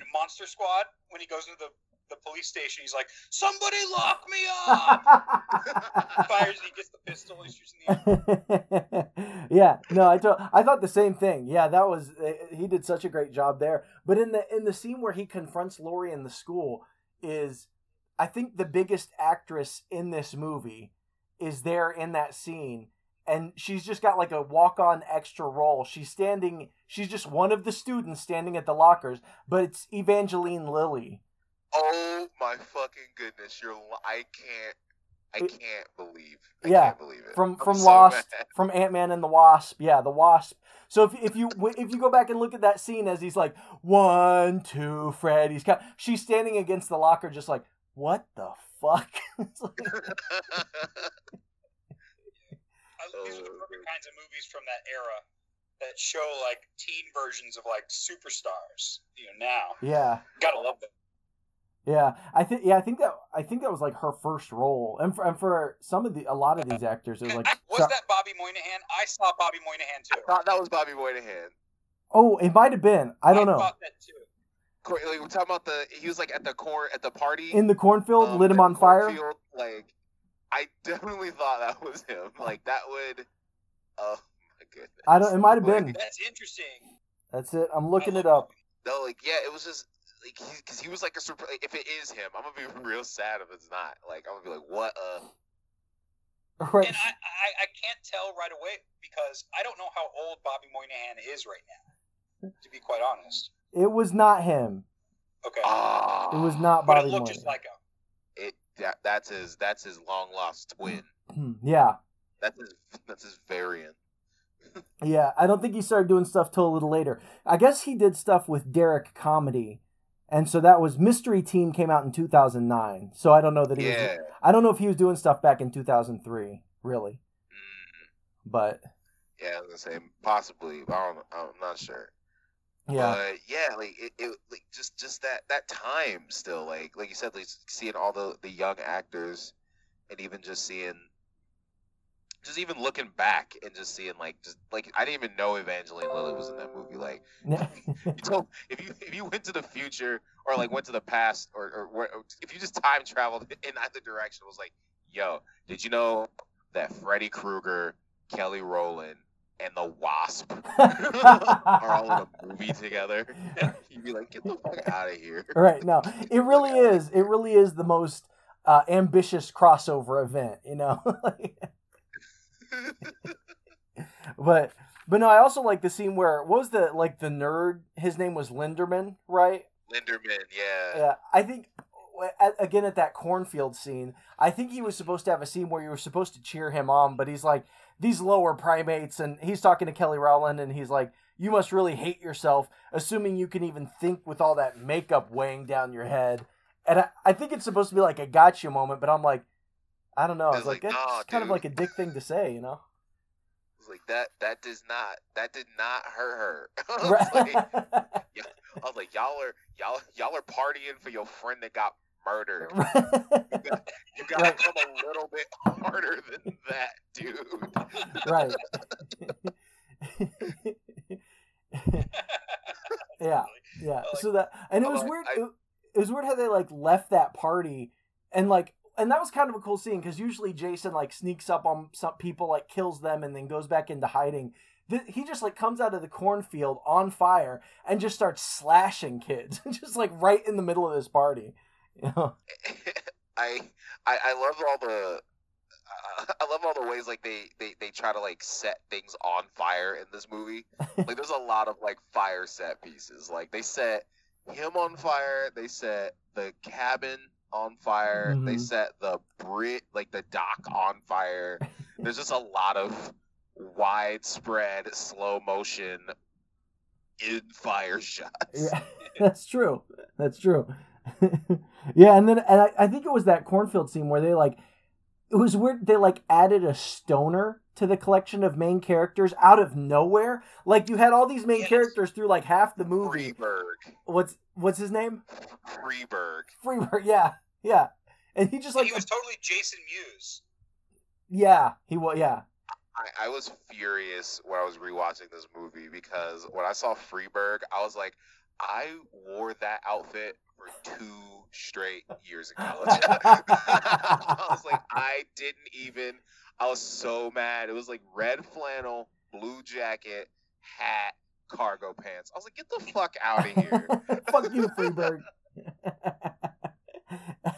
in Monster Squad when he goes into the the police station. He's like, "Somebody lock me up!" Fires. He gets the pistol. and He shoots in the air. yeah, no, I thought I thought the same thing. Yeah, that was eh, he did such a great job there. But in the in the scene where he confronts Laurie in the school is, I think the biggest actress in this movie is there in that scene, and she's just got like a walk on extra role. She's standing. She's just one of the students standing at the lockers, but it's Evangeline Lilly. Oh my fucking goodness! You're, I can't, I It- can't believe. I Yeah, can't believe it. from I'm from so Lost, from Ant Man and the Wasp. Yeah, the Wasp. So if if you if you go back and look at that scene as he's like one two Fred, he's got she's standing against the locker just like what the fuck. It's like- these are the perfect kinds of movies from that era that show like teen versions of like superstars. You know, now yeah, gotta love them. yeah. I think yeah, I think that I think that was like her first role, and for and for some of the a lot of these actors, it was like was so- that Bobby Moynihan? I saw Bobby Moynihan too. I thought that was Bobby Moynihan. oh, it might have been. I don't know. thought that too. Cor- Like, we're talking about the he was like at the corn at the party In the cornfield, um, lit him on fire. cornfield, Like, I definitely thought that was him. Like that would. Oh my goodness. I don't- it might have been. That's interesting. That's it. I'm looking it up. No, like yeah, it was just like because he, was like a surprise. If it is him, I'm gonna be real sad if it's not. Like I'm gonna be like, what a. Right. And I, I, I can't tell right away because I don't know how old Bobby Moynihan is right now. To be quite honest. It was not him. Okay. Ah, It was not but Bobby it looked just like him. It that that's his that's his long lost twin. yeah. That's his that's his variant. Yeah, I don't think he started doing stuff till a little later. I guess he did stuff with Derrick Comedy, and so that was Mystery Team came out in 2009. So I don't know that he Yeah. was. I don't know if he was doing stuff back in 2003, really. Mm, But yeah, I was gonna say possibly. but I don't, I'm not sure. Yeah, But yeah, like it, it like just just that that time still like like you said like seeing all the the young actors and even just seeing just even looking back and just seeing like just like I didn't even know Evangeline Lilly was in that movie like you told if you if you went to the future or like went to the past or or, or if you just time traveled in either direction it was like yo did you know that Freddy Krueger Kelly Rowland and the Wasp are all in a movie together. You'd be like, get the fuck out of here. right. No, it really is. It really is the most uh, ambitious crossover event. You know. but but no, I also like the scene where what was the like the nerd? His name was Linderman, right? Linderman, yeah. Yeah, I think again at that cornfield scene, I think he was supposed to have a scene where you were supposed to cheer him on, but he's like these lower primates, and he's talking to Kelly Rowland, and he's like, "You must really hate yourself, assuming you can even think with all that makeup weighing down your head." And I, I think it's supposed to be like a gotcha moment, but I'm like, I don't know. I was It's like, like, that's nah, kind of like a dick thing to say, you know? Like that. That does not. That did not hurt her. I, was like, I was like, y'all are y'all y'all are partying for your friend that got murdered. You gotta Right. come a little bit harder than that, dude. right. yeah, yeah. like- So that and it was weird. I- it, it was weird how they like left that party and like and that was kind of a cool scene because usually Jason like sneaks up on some people, like kills them, and then goes back into hiding. He just like comes out of the cornfield on fire and just starts slashing kids, just like right in the middle of this party. I I I love all the. Uh, I love all the ways like they, they they try to like set things on fire in this movie. Like there's a lot of like fire set pieces. Like they set him on fire. They set the cabin on fire. They Mhm. set the Brit like the dock on fire. There's just a lot of widespread slow motion in fire shots. Yeah, that's true. That's true. Yeah, and then and I, I think it was that cornfield scene where they like it was weird. They like added a stoner to the collection of main characters out of nowhere. Like you had all these main Yes. characters through like half the movie. Freeburg. What's what's his name? Freeburg. Freebird. Yeah, yeah. And he just like he was totally Jason Mewes. yeah he was yeah I, I was furious when I was rewatching this movie because when I saw Freeburg, I was like, I wore that outfit for two straight years in college. I was like, I didn't even. I was so mad. It was like red flannel, blue jacket, hat, cargo pants. I was like, get the fuck out of here. Fuck you, Freeburg.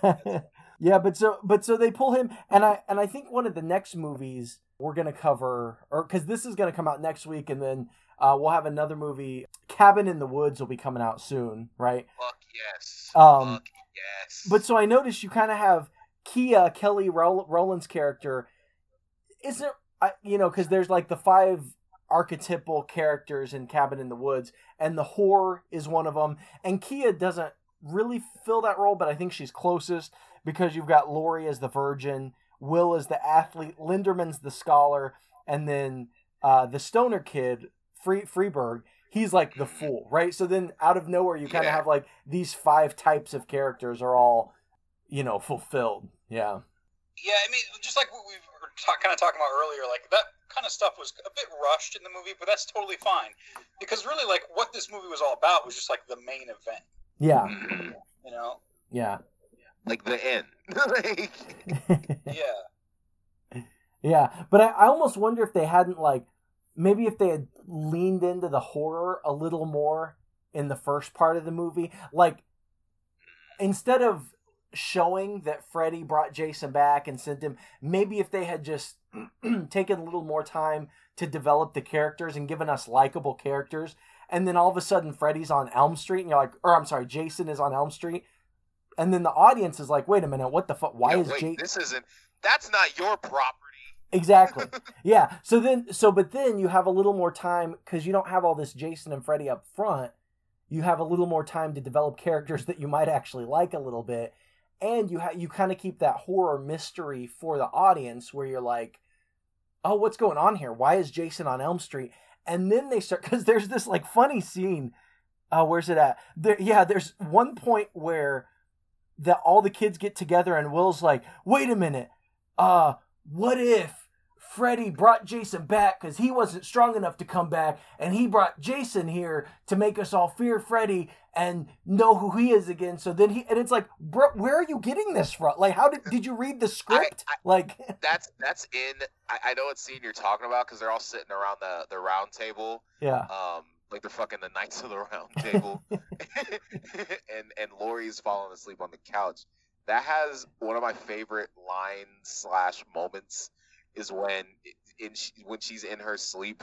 yeah, but so but so they pull him, and I and I think one of the next movies we're gonna cover, or because this is gonna come out next week, and then uh, we'll have another movie, Cabin in the Woods, will be coming out soon, right? fuck yes. Um, fuck yes. But so I noticed you kind of have Kia Kelly Roll- Rowland's character. Isn't I you know because there's like the five archetypal characters in Cabin in the Woods, and the whore is one of them. And Kia doesn't really fill that role, but I think she's closest because you've got Lori as the virgin, Will as the athlete, Linderman's the scholar, and then uh, the stoner kid, Free Freeburg. He's like the mm-hmm. fool, right? So then, out of nowhere, you kind of Yeah. have like these five types of characters are all, you know, fulfilled. Yeah. Yeah, I mean, just like what we were ta- kind of talking about earlier, like that kind of stuff was a bit rushed in the movie, but that's totally fine because really, like what this movie was all about was just like the main event, Yeah. You know? Yeah. like the end. like, Yeah, yeah. But I, I almost wonder if they hadn't like maybe if they had leaned into the horror a little more in the first part of the movie. Like instead of showing that Freddy brought Jason back and sent him, maybe if they had just taken a little more time to develop the characters and given us likable characters, and then all of a sudden Freddy's on Elm Street and you're like, or I'm sorry, Jason is on Elm Street. And then the audience is like, wait a minute, what the fuck? Why is wait, this isn't. That's not your property. Exactly. yeah. So then, so but then you have a little more time because you don't have all this Jason and Freddy up front. You have a little more time to develop characters that you might actually like a little bit, and you ha- you kind of keep that horror mystery for the audience where you're like, oh, what's going on here? Why is Jason on Elm Street? And then they start because there's this like funny scene. Uh, where's it at? There, yeah, there's one point where that all the kids get together and Will's like, wait a minute, uh, what if Freddy brought Jason back because he wasn't strong enough to come back, and he brought Jason here to make us all fear Freddy and know who he is again. So then he and it's like, bro, where are you getting this from? Like, how did did you read the script? like, That's that's in. I, I know what scene you're talking about because they're all sitting around the the round table. yeah, Um, like they're fucking the knights of the round table, and and Lori's falling asleep on the couch. That has one of my favorite lines slash moments is when in when she's in her sleep,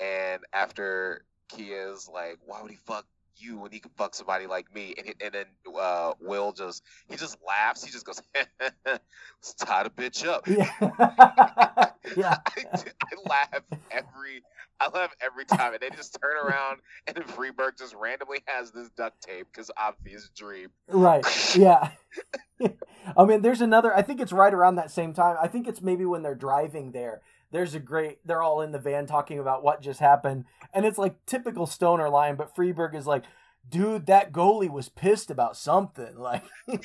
and after Kia's like, "Why would he fuck you when he can fuck somebody like me. And, and then uh, Will just he just laughs. He just goes, "Let's tie the bitch up." Yeah. yeah. I, I laugh every I laugh every time, and they just turn around, and then Freeburg just randomly has this duct tape because obvious dream. Right. Yeah. I mean, there's another. I think it's right around that same time. I think it's maybe when they're driving there. There's a great. They're all in the van talking about what just happened, and it's like typical stoner line. But Freeburg is like, "Dude, that goalie was pissed about something." Like, oh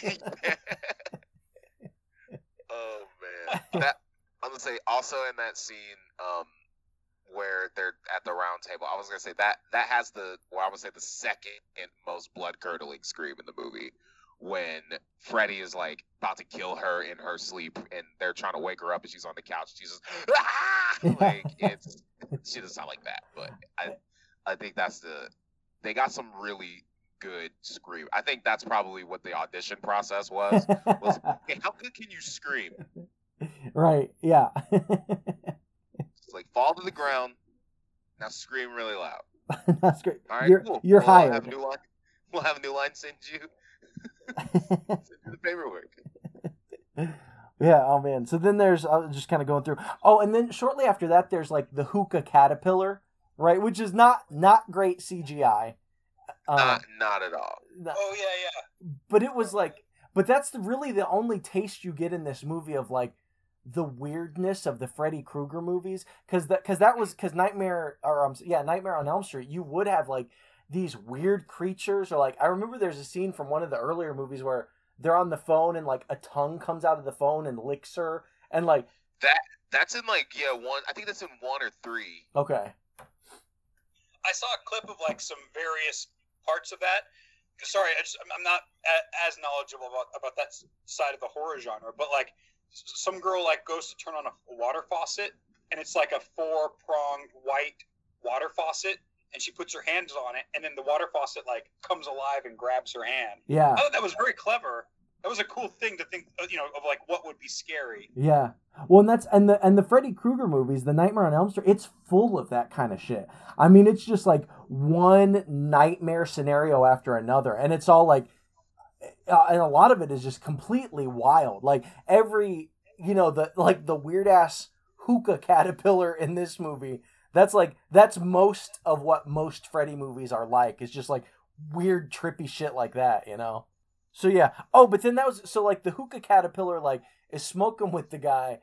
man, that I'm gonna say also in that scene, um, where they're at the round table. I was gonna say that that has the well, I would say the second most blood curdling scream in the movie when Freddy is like about to kill her in her sleep and they're trying to wake her up and she's on the couch. She's just ah! like it's she doesn't sound like that, but I I think that's the they got some really good scream. I think that's probably what the audition process was. was hey, how good can you scream? right. Yeah. It's like fall to the ground. Now scream really loud. That's great. All right, you're cool. you're we'll Have a new line. We'll have a new line send you the paperwork. yeah. Oh man. So then there's I was just kind of going through. Oh, and then shortly after that, there's like the hookah caterpillar, right? Which is not not great CGI. Uh, Not not at all. not- Oh yeah, yeah. but it was like but that's the, really the only taste you get in this movie of like the weirdness of the Freddy Krueger movies because that because that was because Nightmare or um yeah Nightmare on Elm Street you would have like these weird creatures or like I remember there's a scene from one of the earlier movies where they're on the phone and like a tongue comes out of the phone and licks her and like that That's in like yeah one. I think that's in one or three. okay I saw a clip of like some various parts of that. Sorry, I just, I'm- I'm not a, as knowledgeable about about that side of the horror genre, but like some girl like goes to turn on a water faucet, and it's like a four pronged white water faucet, and she puts her hands on it, and then the water faucet like comes alive and grabs her hand. yeah I thought that was very clever. That was a cool thing to think, uh, you know, of like what would be scary. Yeah. Well, and that's and the and the Freddy Krueger movies, the Nightmare on Elm Street, it's full of that kind of shit. I mean, it's just like one nightmare scenario after another, and it's all like, uh, and a lot of it is just completely wild. Like every, you know, the like the weird ass hookah caterpillar in this movie. That's like that's most of what most Freddy movies are like. It's just like weird trippy shit like that, you know. So yeah. Oh, but then that was so like the hookah caterpillar like is smoking with the guy,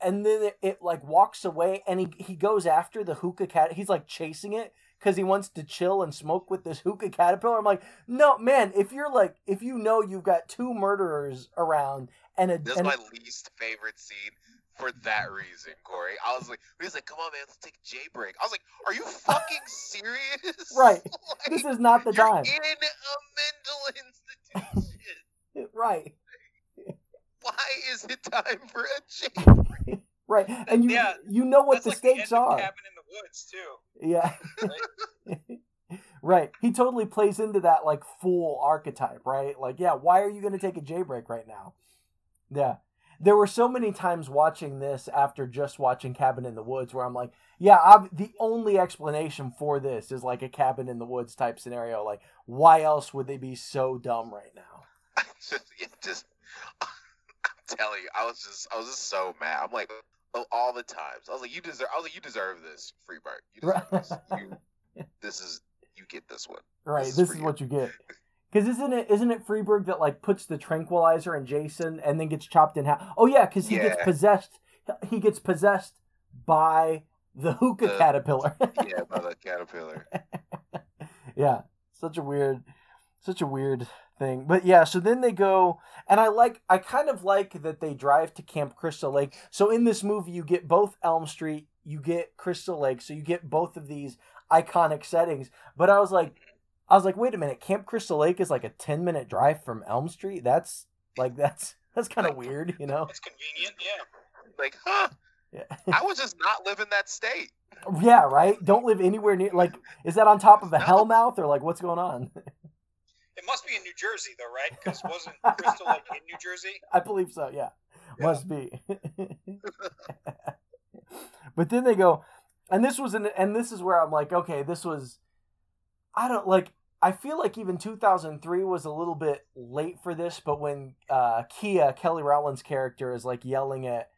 and then it, it like walks away, and he he goes after the hookah cat. He's like chasing it because he wants to chill and smoke with this hookah caterpillar. I'm like, no, man. If you're like, if you know you've got two murderers around and a This is and, my least favorite scene for that reason, Corey. I was like, he was like, "Come on, man, let's take a break. I was like, "Are you fucking serious?" Right. Like, this is not the you're time, in a mental institution. right? Why is it time for a jailbreak? Right, and you Yeah, you know what the like stakes the are. Cabin in the Woods too. Yeah. right. He totally plays into that like fool archetype, right? Like, yeah, why are you going to take a jailbreak right now? Yeah. There were so many times watching this after just watching Cabin in the Woods where I'm like, yeah, ob- the only explanation for this is like a Cabin in the Woods type scenario. Like, why else would they be so dumb right now? I just, it just, I'm telling you, I was just, I was just so mad. I'm like, oh, all the times, I was like, you deserve, I was like, you deserve this, Freebird. You deserve this. You, this is, you get this one. Right. This is This is what you get. Because isn't it isn't it Freeburg that like puts the tranquilizer in Jason and then gets chopped in half? Oh yeah, because he gets possessed. He gets possessed by the hookah The- caterpillar. Yeah, by the caterpillar. yeah, such a weird, such a weird thing. But yeah, so then they go, and I like, I kind of like that they drive to Camp Crystal Lake. So in this movie, you get both Elm Street, you get Crystal Lake, so you get both of these iconic settings. But I was like, I was like, wait a minute, Camp Crystal Lake is like a ten minute drive from Elm Street. That's like that's that's kind of weird, you know? It's convenient, yeah. Like, huh? Yeah. I would just not live in that state. yeah, right. Don't live anywhere near. Like, is that on top of a No. hellmouth or like what's going on? It must be in New Jersey, though, right? Because wasn't Crystal Lake in New Jersey? I believe so. Yeah, Yeah. must be. but then they go, and this was an, and this is where I'm like, okay, this was, I don't like. I feel like even 2003 was a little bit late for this, but when uh, Kia Kelly Rowland's character is like yelling at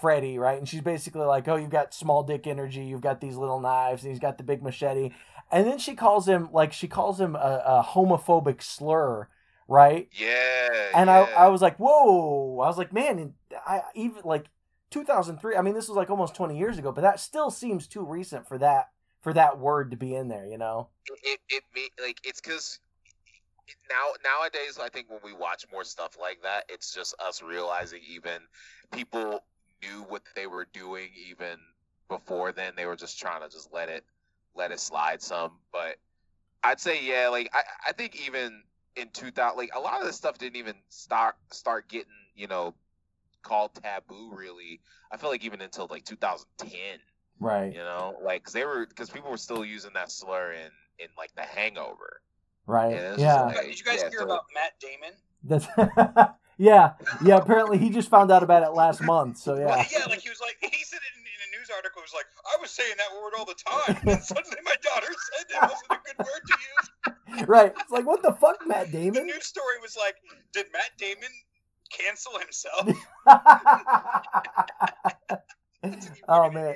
Freddy, right, and she's basically like, "Oh, you've got small dick energy, you've got these little knives, and he's got the big machete," and then she calls him like she calls him a, a homophobic slur, right? Yeah. and yeah. I, I was like, whoa! I was like, man, I even like 2003. I mean, this was like almost 20 years ago, but that still seems too recent for that for that word to be in there. You know? it it, me like it's because now nowadays I think when we watch more stuff like that, it's just us realizing even people knew what they were doing even before then. They were just trying to just let it let it slide some. But I'd say yeah, like I I think even in 2000 like a lot of this stuff didn't even start start getting you know called taboo really i feel like even until like 2010 Right. you know like 'cause they were because people were still using that slur in in like the hangover Right. Yeah, it's just Yeah. like- Did you guys yeah, hear so- about Matt Damon? That's. yeah. Yeah. Apparently, he just found out about it last month. So Well, yeah. yeah, like he was like he said it in, in a news article. He was like, I was saying that word all the time, and suddenly my daughter said it wasn't a good word to use. Right. It's like, what the fuck, Matt Damon? The Damon? news story was like, did Matt Damon cancel himself? oh man.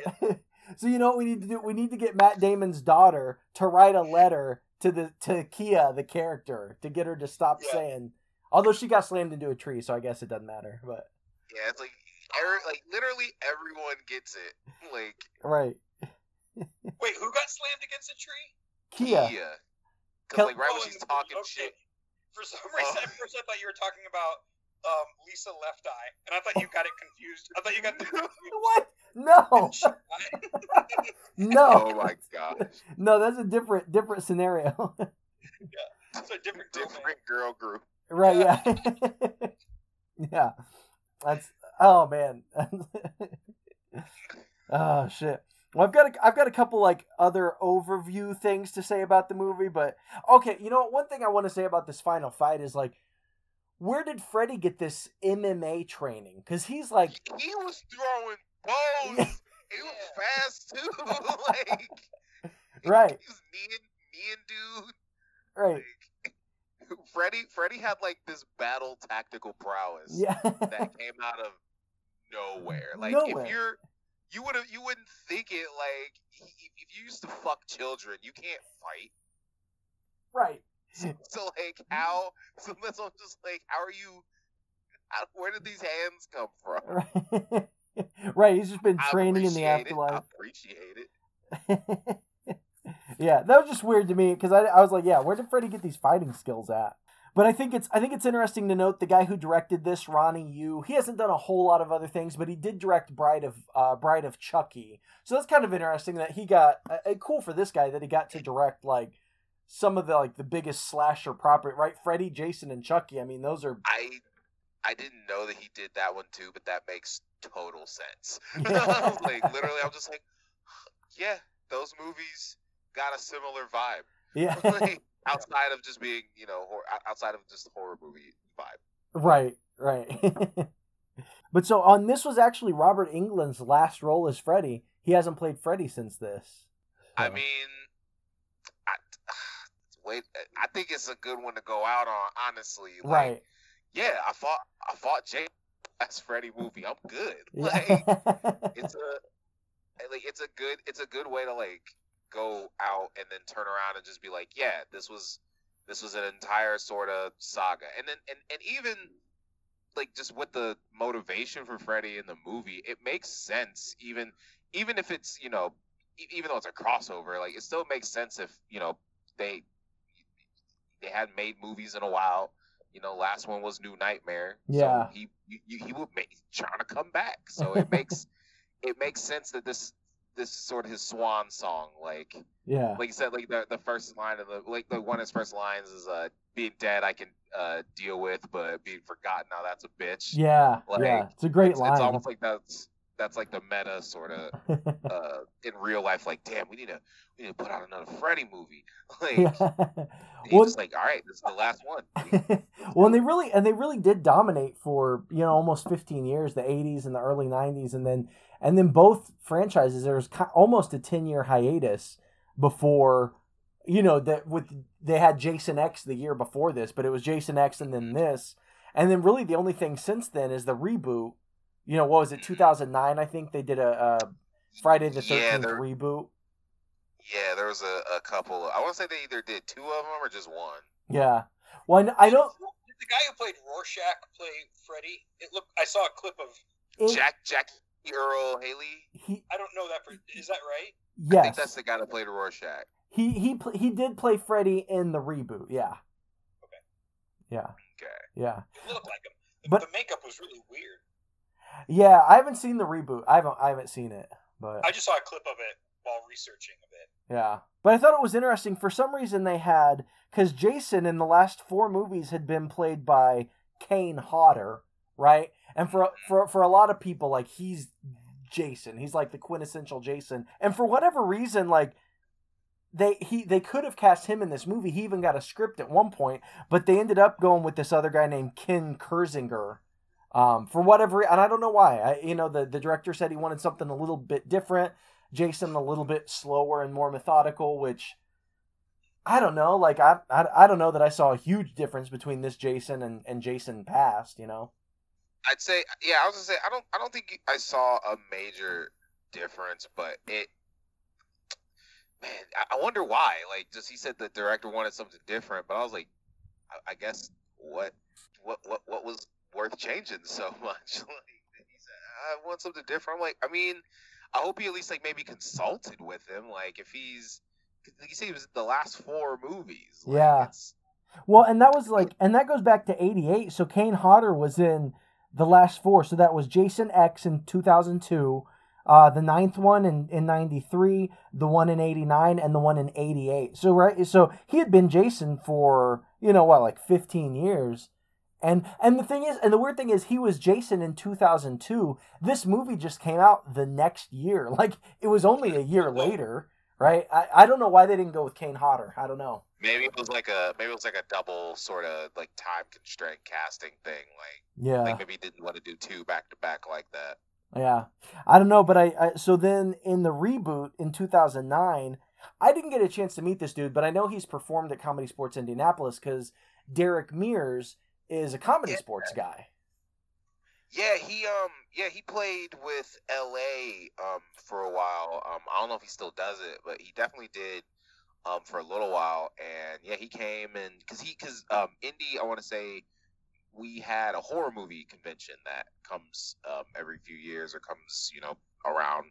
So you know what we need to do? We need to get Matt Damon's daughter to write a letter to the to Kia, the character, to get her to stop Yeah. saying. Although she got slammed into a tree, so I guess it doesn't matter. But yeah it's like every, like literally everyone gets it like right, Wait, who got slammed against a tree? Kia. Kia. Because Kel- like right Oh, when she's oh, talking okay. shit For some reason, Oh. at first I thought you were talking about um, Lisa Left Eye, and I thought you got it confused. I thought you got the What? No, no, oh my gosh no. That's a different different scenario. yeah, It's a different girl different girl group right? Yeah. yeah. That's. Oh man. oh shit. Well, I've got a, I've got a couple like other overview things to say about the movie, but okay, you know what? One thing I want to say about this final fight is like, where did Freddy get this MMA training? Because he's like, he was throwing bows he was fast too like Right. he was kneeing kneeing dude right, Freddy Freddy had like this battle tactical prowess yeah, that came out of nowhere. Like Nowhere. if you're you would have you wouldn't think it like if you used to fuck children, you can't fight. right, So like how so that's I'm just like how are you how, where did these hands come from? right. He's just been training in the appreciate it. I afterlife. appreciate it. yeah, that was just weird to me because I, I was like, yeah, where did Freddy get these fighting skills at? But I think it's I think it's interesting to note the guy who directed this, Ronnie Yu. He hasn't done a whole lot of other things, but he did direct Bride of uh, Bride of Chucky. So that's kind of interesting that he got uh, uh, cool for this guy that he got to direct like some of the like the biggest slasher property, right? Freddy, Jason, and Chucky. I mean, those are I I didn't know that he did that one too, but that makes total sense. Yeah. like literally I'm just like yeah, those movies got a similar vibe. yeah, like, outside of just being, you know, hor- outside of just horror movie vibe. right, right. but so on this was actually Robert Englund's last role as Freddy. He hasn't played Freddy since this. I mean, wait, I think it's a good one to go out on. Honestly, like, right. Yeah, I fought, I fought Jay last Freddy movie. I'm good. Like, it's a, like, it's a good, it's a good way to like go out and then turn around and just be like, yeah, this was, this was an entire sort of saga, and then and and even like just with the motivation for Freddy in the movie, it makes sense. Even even if it's you know, even though it's a crossover, like it still makes sense if you know they they hadn't made movies in a while. You know, last one was New Nightmare. Yeah. So he he, he would make trying to come back. So it makes it makes sense that this this is sort of his swan song. Like yeah. like you said, like the the first line of the like the one of his first lines is uh being dead I can uh deal with, but being forgotten now that's a bitch. Yeah. Like, yeah. It's a great it's, line. it's almost like that's that's like the meta sort of uh in real life. Like, damn, we need to we need to put out another Freddy movie. Like, Well, just like, all right, this is the last one. well, and they really and they really did dominate for you know almost 15 years, the 80s and the early 90s, and then and then both franchises there was almost a 10 year hiatus before you know that with they had Jason X the year before this, but it was Jason X and then this, and then really the only thing since then is the reboot. You know, what was it? Two thousand nine, I think they did a, a Friday the Thirteenth they're- reboot. Yeah, there was a, a couple. I want to say they either did two of them or just one. Yeah. one I don't. Did the guy who played Rorschach play Freddy? It looked. I saw a clip of. it- Jack Jackie Earle Haley. he I don't know that. For, is that right? I think yes, that's the guy that played Rorschach. he he he did play Freddy in the reboot. Yeah. Okay. Yeah. Okay. Yeah. It looked like him. The, But- the makeup was really weird. Yeah. I haven't seen the reboot. I haven't. I haven't seen it, but I just saw a clip of it while researching a bit. Yeah. But I thought it was interesting. For some reason, they had. Because Jason in the last four movies had been played by Kane Hodder, right? And for, mm-hmm. for, for a lot of people, like, he's Jason. He's like the quintessential Jason. And for whatever reason, like, they he they could have cast him in this movie. He even got a script at one point, but they ended up going with this other guy named Ken Kirzinger. Um, for whatever, and I don't know why. I, you know, the the director said he wanted something a little bit different. Jason a little bit slower and more methodical, which I don't know. Like I, I, I don't know that I saw a huge difference between this Jason and, and Jason past. You know. I'd say, yeah, I was gonna say, I don't, I don't think I saw a major difference, but it, man, I, wonder why. Like, just he said the director wanted something different, but I was like, I, I guess what, what, what, what was worth changing so much? Like, he said, I want something different. I'm like, I mean, I hope he at least like maybe consulted with him. Like, if he's, like you say, he was the last four movies. Like, Yeah. Well, and that was like, and that goes back to '88. So Kane Hodder was in the last four. So that was Jason X in 2002, uh, the ninth one in in '93, the one in '89, and the one in '88. So right, so he had been Jason for you know what, like 15 years. And and the thing is, and the weird thing is, he was Jason in 2002. This movie just came out the next year. Like it was only a year later, right? I, I don't know why they didn't go with Kane Hodder. I don't know. Maybe it was like a maybe it was like a double sort of like time constraint casting thing. Like Yeah. like maybe he didn't want to do two back to back like that. Yeah, I don't know, but I, I so then in the reboot in 2009, I didn't get a chance to meet this dude, but I know he's performed at Comedy Sports Indianapolis because Derek Mears is a comedy Yeah. sports guy. Yeah, he um yeah he played with L.A. um for a while. Um, I don't know if he still does it, but he definitely did um for a little while. And yeah, he came and because he because um Indy, I want to say we had a horror movie convention that comes um every few years or comes you know around.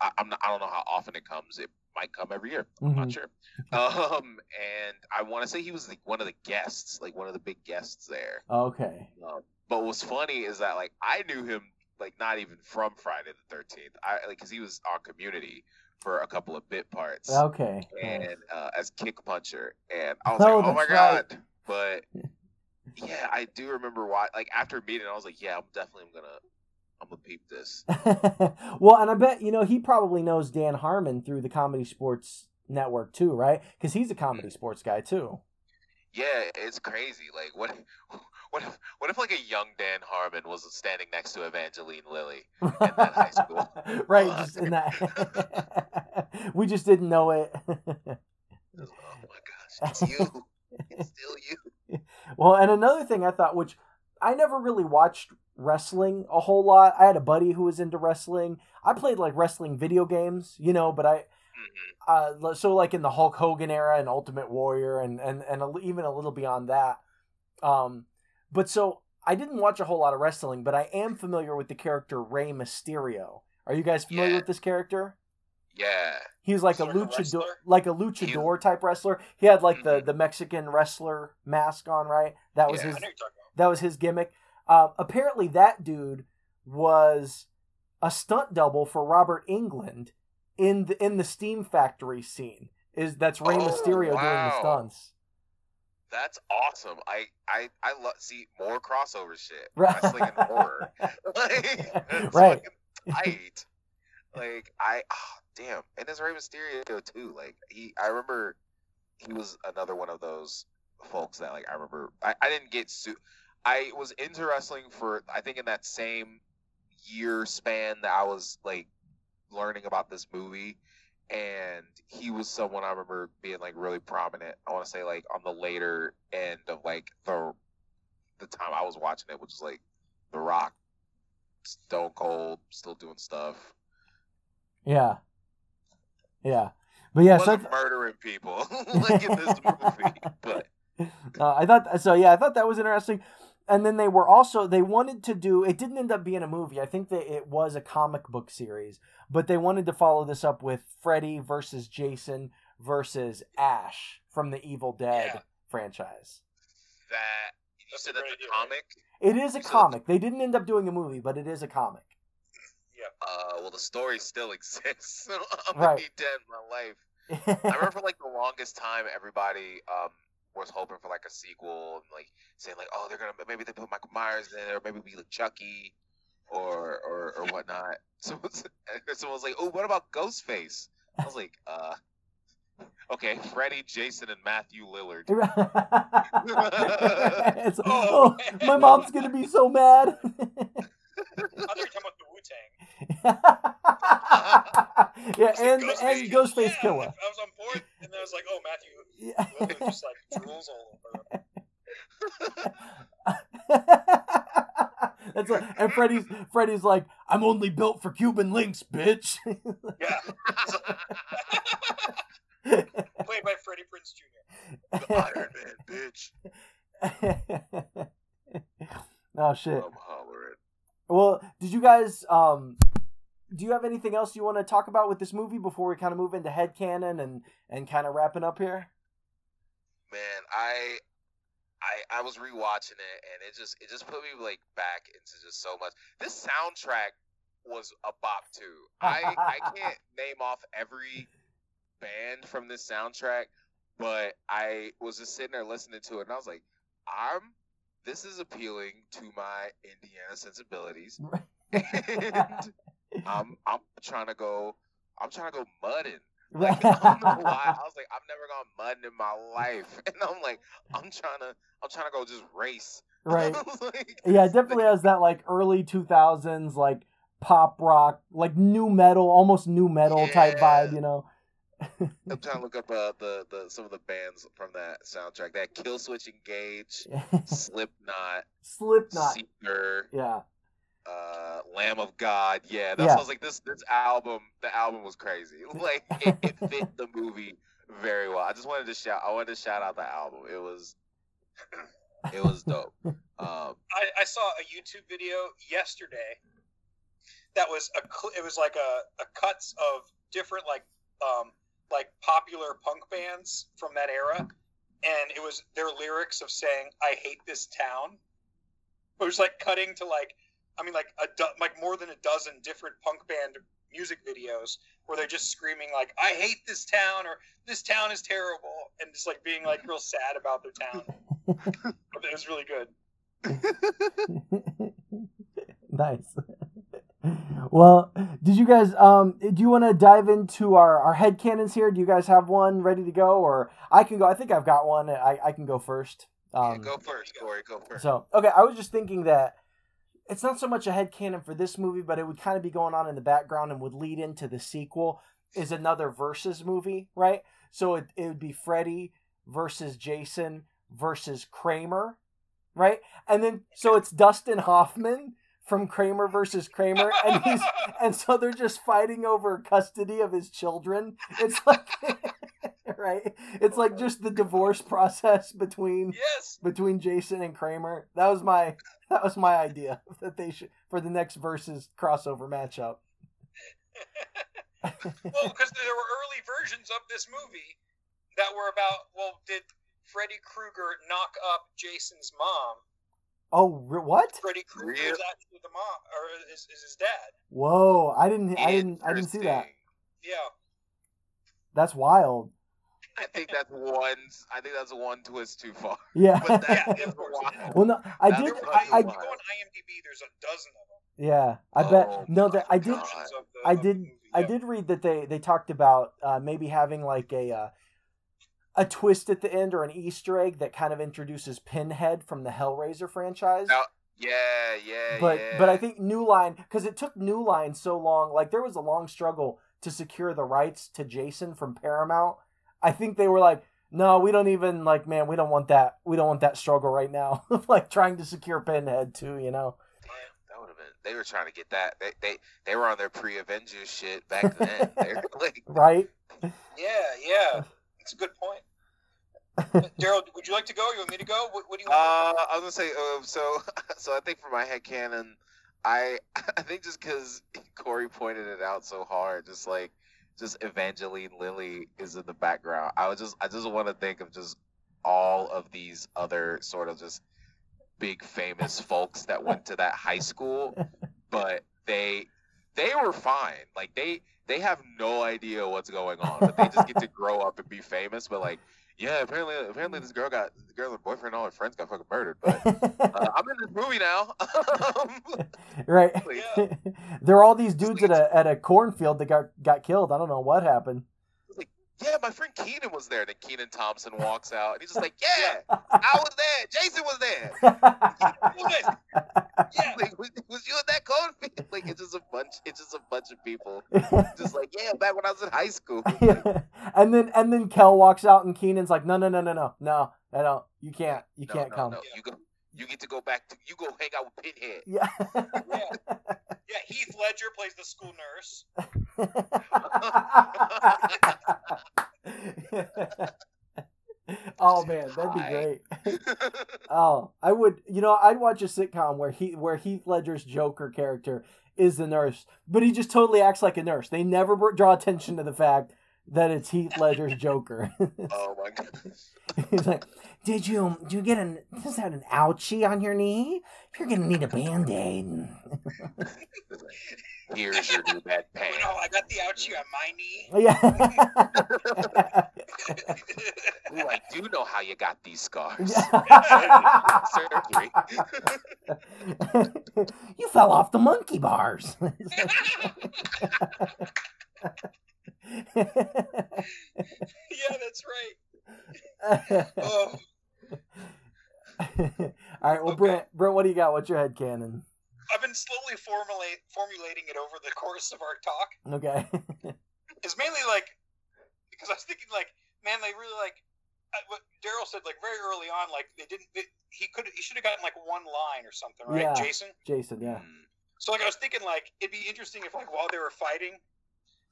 I, I'm not, I don't know how often it comes. It might come every year. I'm not Mhm. sure. Um, and I want to say he was like one of the guests, like one of the big guests there. Okay. Um, but what's funny is that like I knew him like not even from Friday the Thirteenth. I like because he was on Community for a couple of bit parts Okay. and uh, as Kick Puncher, and I was Oh, like, oh my right. god! But yeah, I do remember why. Like after meeting, I was like, yeah, I'm definitely gonna, I'm gonna peep this. well, and I bet you know he probably knows Dan Harmon through the Comedy Sports Network too, right? Because he's a comedy mm. sports guy too. Yeah, it's crazy. Like what? What if, what if like a young Dan Harmon was standing next to Evangeline Lilly? that high school. right, just in that. we just didn't know it. Oh my gosh, it's you. it's still you. well, and another thing I thought, which I never really watched wrestling a whole lot. I had a buddy who was into wrestling. I played like wrestling video games, you know, but I Mhm. uh, so like in the Hulk Hogan era and Ultimate Warrior and and and a, even a little beyond that. Um, but so I didn't watch a whole lot of wrestling, but I am familiar with the character Rey Mysterio. Are you guys familiar Yeah. with this character? Yeah. He was like a Sort a luchador, like a luchador type wrestler. He had like the Mhm. the Mexican wrestler mask on, right? That was Yeah. his I know you're talking about. that was his gimmick. Uh, apparently, that dude was a stunt double for Robert Englund in the in the Steam Factory scene. Is that's Rey Oh, Mysterio doing the stunts? That's awesome. I I I love see more crossover shit. Right. Wrestling and horror. like, it's Right. tight. Like I oh, damn. And there's Rey Mysterio too. Like he I remember he was another one of those folks that like I remember I, I didn't get su- I was into wrestling for I think in that same year span that I was like learning about this movie and he was someone I remember being like really prominent. I want to say like on the later end of like the the time I was watching it, which is like The Rock, Stone Cold, still doing stuff. Yeah. Yeah. But yeah, so murdering people like in this movie, but uh, I thought so. Yeah, I thought that was interesting. And then they were also they wanted to do. It didn't end up being a movie. I think that it was a comic book series, but they wanted to follow this up with Freddy versus Jason versus Ash from the Evil Dead Yeah. franchise. that you That's said that's a idea, right? comic. It is a So- comic. They didn't end up doing a movie, but it is a comic. Yeah. Uh, well, the story still exists. So I'm Right. gonna be dead in my life. I remember for like the longest time, everybody um was hoping for like a sequel and like saying like, oh, they're gonna maybe they put Michael Myers in there, or maybe we like Chucky, or or or whatnot. So someone was like, oh, what about Ghostface? I was like, uh, okay, Freddy, Jason, and Matthew Lillard. It's- oh, my mom's gonna be so mad. I thought you were talking about the Wu Tang. Yeah, and and Ghostface yeah, Killer. I, I was on board, and then I was like, oh, Matthew Yeah. Lillard just like drools all over. That's like, and Freddy's Freddy's like, I'm only built for Cuban links, bitch. Yeah. Played by Freddie Prinze Jr. The Iron Man, bitch. oh shit. I'm hollering. Well, did you guys um do you have anything else you want to talk about with this movie before we kind of move into headcanon and and kind of wrapping up here? man i i i was rewatching it and it just it just put me like back into just so much this soundtrack was a bop too i i can't name off every band from this soundtrack but i was just sitting there listening to it and i was like i'm this is appealing to my indiana sensibilities and i'm i'm trying to go i'm trying to go mudding like, I don't know why. I was like, I've never gone mudding in my life, and I'm like, I'm trying to, I'm trying to go just race. right. Like, Yeah, it definitely has that like early 2000s like pop rock, like new metal, almost new metal type vibe, you know. I'm trying to look up uh, the the some of the bands from that soundtrack. That Killswitch Engage, Slipknot, Slipknot. Seether, Yeah. uh, Lamb of God. Yeah, that's Yeah. I was like, this this album, the album was crazy. Like it, it fit the movie very well. I just wanted to shout. I wanted to shout out the album. It was, it was dope. Um, I, I saw a YouTube video yesterday that was a it was like a, a cuts of different like um like popular punk bands from that era and it was their lyrics of saying I hate this town. It was like cutting to like I mean like a do- like more than a dozen different punk band music videos where they're just screaming like I hate this town or this town is terrible and just like being like real sad about their town. it was really good. nice. Well, did you guys um do you want to dive into our our head canons here? Do you guys have one ready to go or I can go. I think I've got one. I I can go first. yeah, Um go first, Corey. Go first. So, okay, I was just thinking that it's not so much a head canon for this movie, but it would kind of be going on in the background and would lead into the sequel is another versus movie, right? So it, it would be Freddy versus Jason versus Kramer, right? And then so it's Dustin Hoffman from Kramer versus Kramer and he's and so they're just fighting over custody of his children. It's like right? It's like oh just the divorce process between Yes. between Jason and Kramer. That was my that was my idea that they should for the next versus crossover matchup. Well, because there were early versions of this movie that were about, well, did Freddy Krueger knock up Jason's mom? Oh, re- what? Freddy Krueger Really? is actually the mom, or is, is his dad? Whoa! I didn't. I didn't. I didn't see that. Yeah. That's wild. I think that's one. I think that's one twist too far. Yeah. But that Yeah, is of course. wild. well, no, I That's did. I, I, I you go on IMDb, there's a dozen of them. yeah. I bet. Oh No, that I did. God. versions of the- I did. movie, I yeah. did read that they they talked about uh, maybe having like a uh, a twist at the end or an Easter egg that kind of introduces Pinhead from the Hellraiser franchise. Now- Yeah, yeah, but yeah. but I think New Line because it took New Line so long. Like there was a long struggle to secure the rights to Jason from Paramount. I think they were like, no, we don't even like, man, we don't want that. We don't want that struggle right now. like trying to secure Pinhead too, you know. That would have been. They were trying to get that. They they, they were on their pre-Avengers shit back then. like, Right? Yeah, yeah. It's a good point. Daryl, would you like to go? You want me to go? What, what do you Uh, want? I was gonna say, uh, so, so I think for my head canon, I, I think just because Corey pointed it out so hard, just like, just Evangeline Lilly is in the background. I was just, I just want to think of just all of these other sort of just big famous folks that went to that high school, but they, they were fine. Like they, they have no idea what's going on, but they just get to grow up and be famous. But like, yeah, apparently, apparently this girl got, the girl and her boyfriend and all her friends got fucking murdered. But uh, I'm in this movie now. right. Yeah. there are all these dudes at a at a cornfield that got got killed. I don't know what happened. Yeah, my friend Kenan was there. And then Kenan Thompson walks out, and he's just like, "Yeah, I was there. Jason was there. Yeah. Like, was, was you at that cornfield? Like, it's just a bunch. It's just a bunch of people. Just like, yeah, back when I was in high school. and then and then Kel walks out and Kenan's like, no no no no no no I don't you can't you No, can't no, come. no. You go. You get to go back to. You go hang out with Pinhead. Yeah. Yeah, Heath Ledger plays the school nurse. oh man, that'd be Hi. great. Oh, I would. You know, I'd watch a sitcom where he where Heath Ledger's Joker character is the nurse, but he just totally acts like a nurse. They never draw attention to the fact that it's Heath Ledger's Joker. oh my god. He's like, "Did you do you get an is that an ouchie on your knee? You're gonna need a band aid." Here's your new bad Oh, pants. no, I got the ouchie on my knee. yeah. Ooh, I do know how you got these scars. Surgery. you fell off the monkey bars. Yeah, that's right. Oh, All right, well, Okay. Brent, Brent, what do you got? What's your head canon? I've been slowly formulate, formulating it over the course of our talk. Okay. It's mainly like because I was thinking like, man, they really like I- what Daryl said like very early on. Like they didn't. They, he could. He should have gotten like one line or something, right, Yeah. Jason? Jason, yeah. Mm. So like I was thinking like it'd be interesting if like while they were fighting,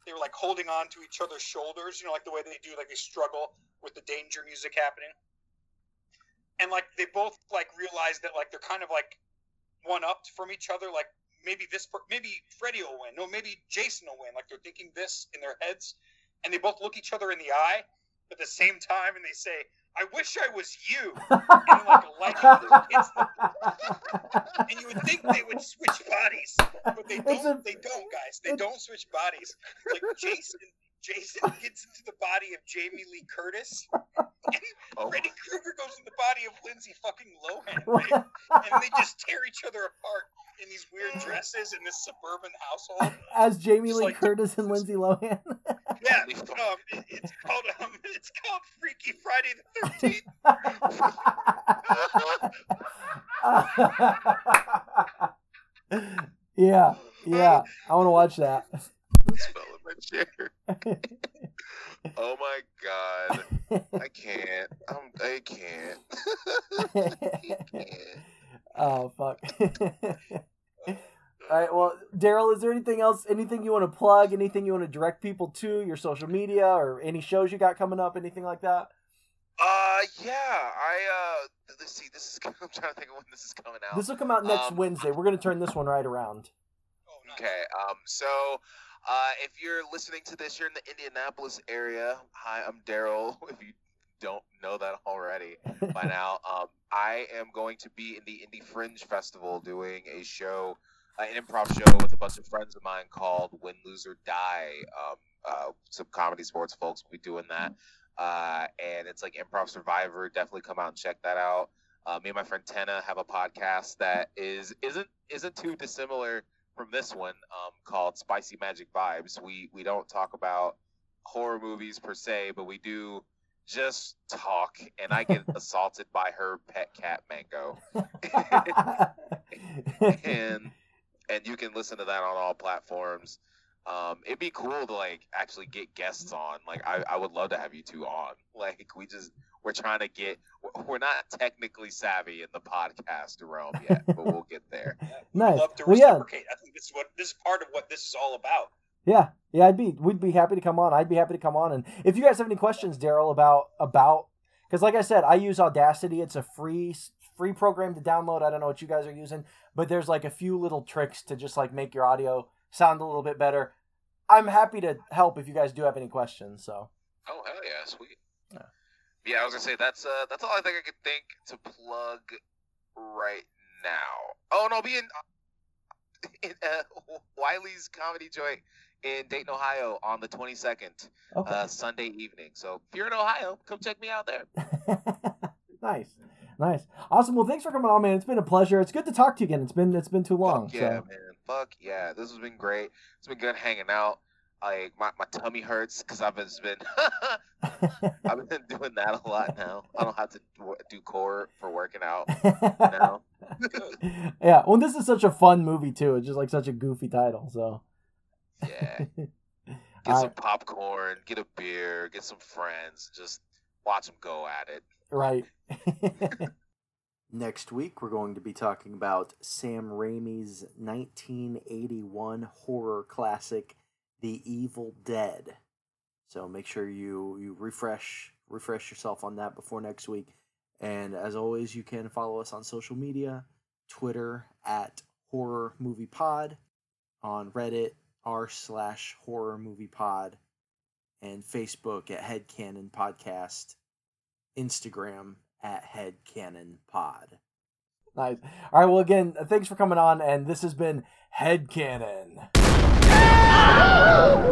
they were like holding on to each other's shoulders, you know, like the way they do, like they struggle with the danger music happening. And like they both like realize that like they're kind of like one upped from each other. Like maybe this, per- maybe Freddy will win. No, maybe Jason will win. Like they're thinking this in their heads, and they both look each other in the eye at the same time, and they say, "I wish I was you." And like lightning just hits them and you would think they would switch bodies, but they don't. a- they don't, guys. They don't switch bodies. Like Jason, Jason gets into the body of Jamie Lee Curtis, and Oh, Freddy Krueger goes in the body of Lindsay fucking Lohan, right? and they just tear each other apart in these weird dresses in this suburban household. As Jamie Just Lee like- Curtis and Lindsay Lohan. Yeah, um, it, it's called um, it's called Freaky Friday the Thirteenth. yeah, yeah. I want to watch that. fell in my chair. Oh my god. I can't. I'm, I can't. I can't. oh fuck. All right. Well, Daryl, is there anything else? Anything you want to plug? Anything you want to direct people to? Your social media or any shows you got coming up? Anything like that? Uh, yeah. I uh, let's see. This is. I'm trying to think of when this is coming out. This will come out next Um, Wednesday. We're gonna turn this one right around. Oh, nice. Okay. Um. So, uh, if you're listening to this, you're in the Indianapolis area. Hi, I'm Daryl. If you don't know that already by now, um, I am going to be in the Indy Fringe Festival doing a show, an improv show with a bunch of friends of mine called Win, Lose, or Die. Um, uh, some comedy sports folks will be doing that. Uh, and it's like Improv Survivor. Definitely come out and check that out. Uh, me and my friend Tenna have a podcast that is isn't isn't too dissimilar from this one um, called Spicy Magic Vibes. We we don't talk about horror movies per se, but we do just talk, and I get assaulted by her pet cat Mango, and and you can listen to that on all platforms. Um, it'd be cool to like actually get guests on. Like I, I would love to have you two on. Like we just we're trying to get we're not technically savvy in the podcast realm yet, but we'll get there. Nice. Love to Well, yeah. I think this is what this is part of what this is all about. Yeah, yeah, I'd be we'd be happy to come on. I'd be happy to come on. And if you guys have any questions, Daryl, about about because like I said, I use Audacity. It's a free free program to download. I don't know what you guys are using, but there's like a few little tricks to just like make your audio sound a little bit better. I'm happy to help if you guys do have any questions. So Oh hell yeah, sweet. Yeah. Yeah, I was gonna say that's uh that's all I think I could think to plug right now. Oh no, be in, in uh, Wiley's comedy joint in Dayton, Ohio on the twenty second, okay, uh, Sunday evening. So if you're in Ohio, come check me out there. nice, nice, awesome. Well, thanks for coming on, man. It's been a pleasure. It's good to talk to you again. It's been it's been too long. Fuck yeah, so. man. Fuck yeah. This has been great. It's been good hanging out. Like my, my tummy hurts because I've been I've been doing that a lot now. I don't have to do- core for working out now. yeah, well, this is such a fun movie too. It's just like such a goofy title. So Yeah. Get some popcorn, get a beer, get some friends, just watch them go at it. Right. Next week, we're going to be talking about Sam Raimi's 1981 horror classic, The Evil Dead. So make sure you you refresh refresh yourself on that before next week. And as always, you can follow us on social media, Twitter at Horror Movie Pod, on Reddit r slash Horror Movie Pod, and Facebook at Headcanon Podcast, Instagram at Head Canon Pod. Nice. All right. Well, again, uh, thanks for coming on, and this has been Headcanon. Ah!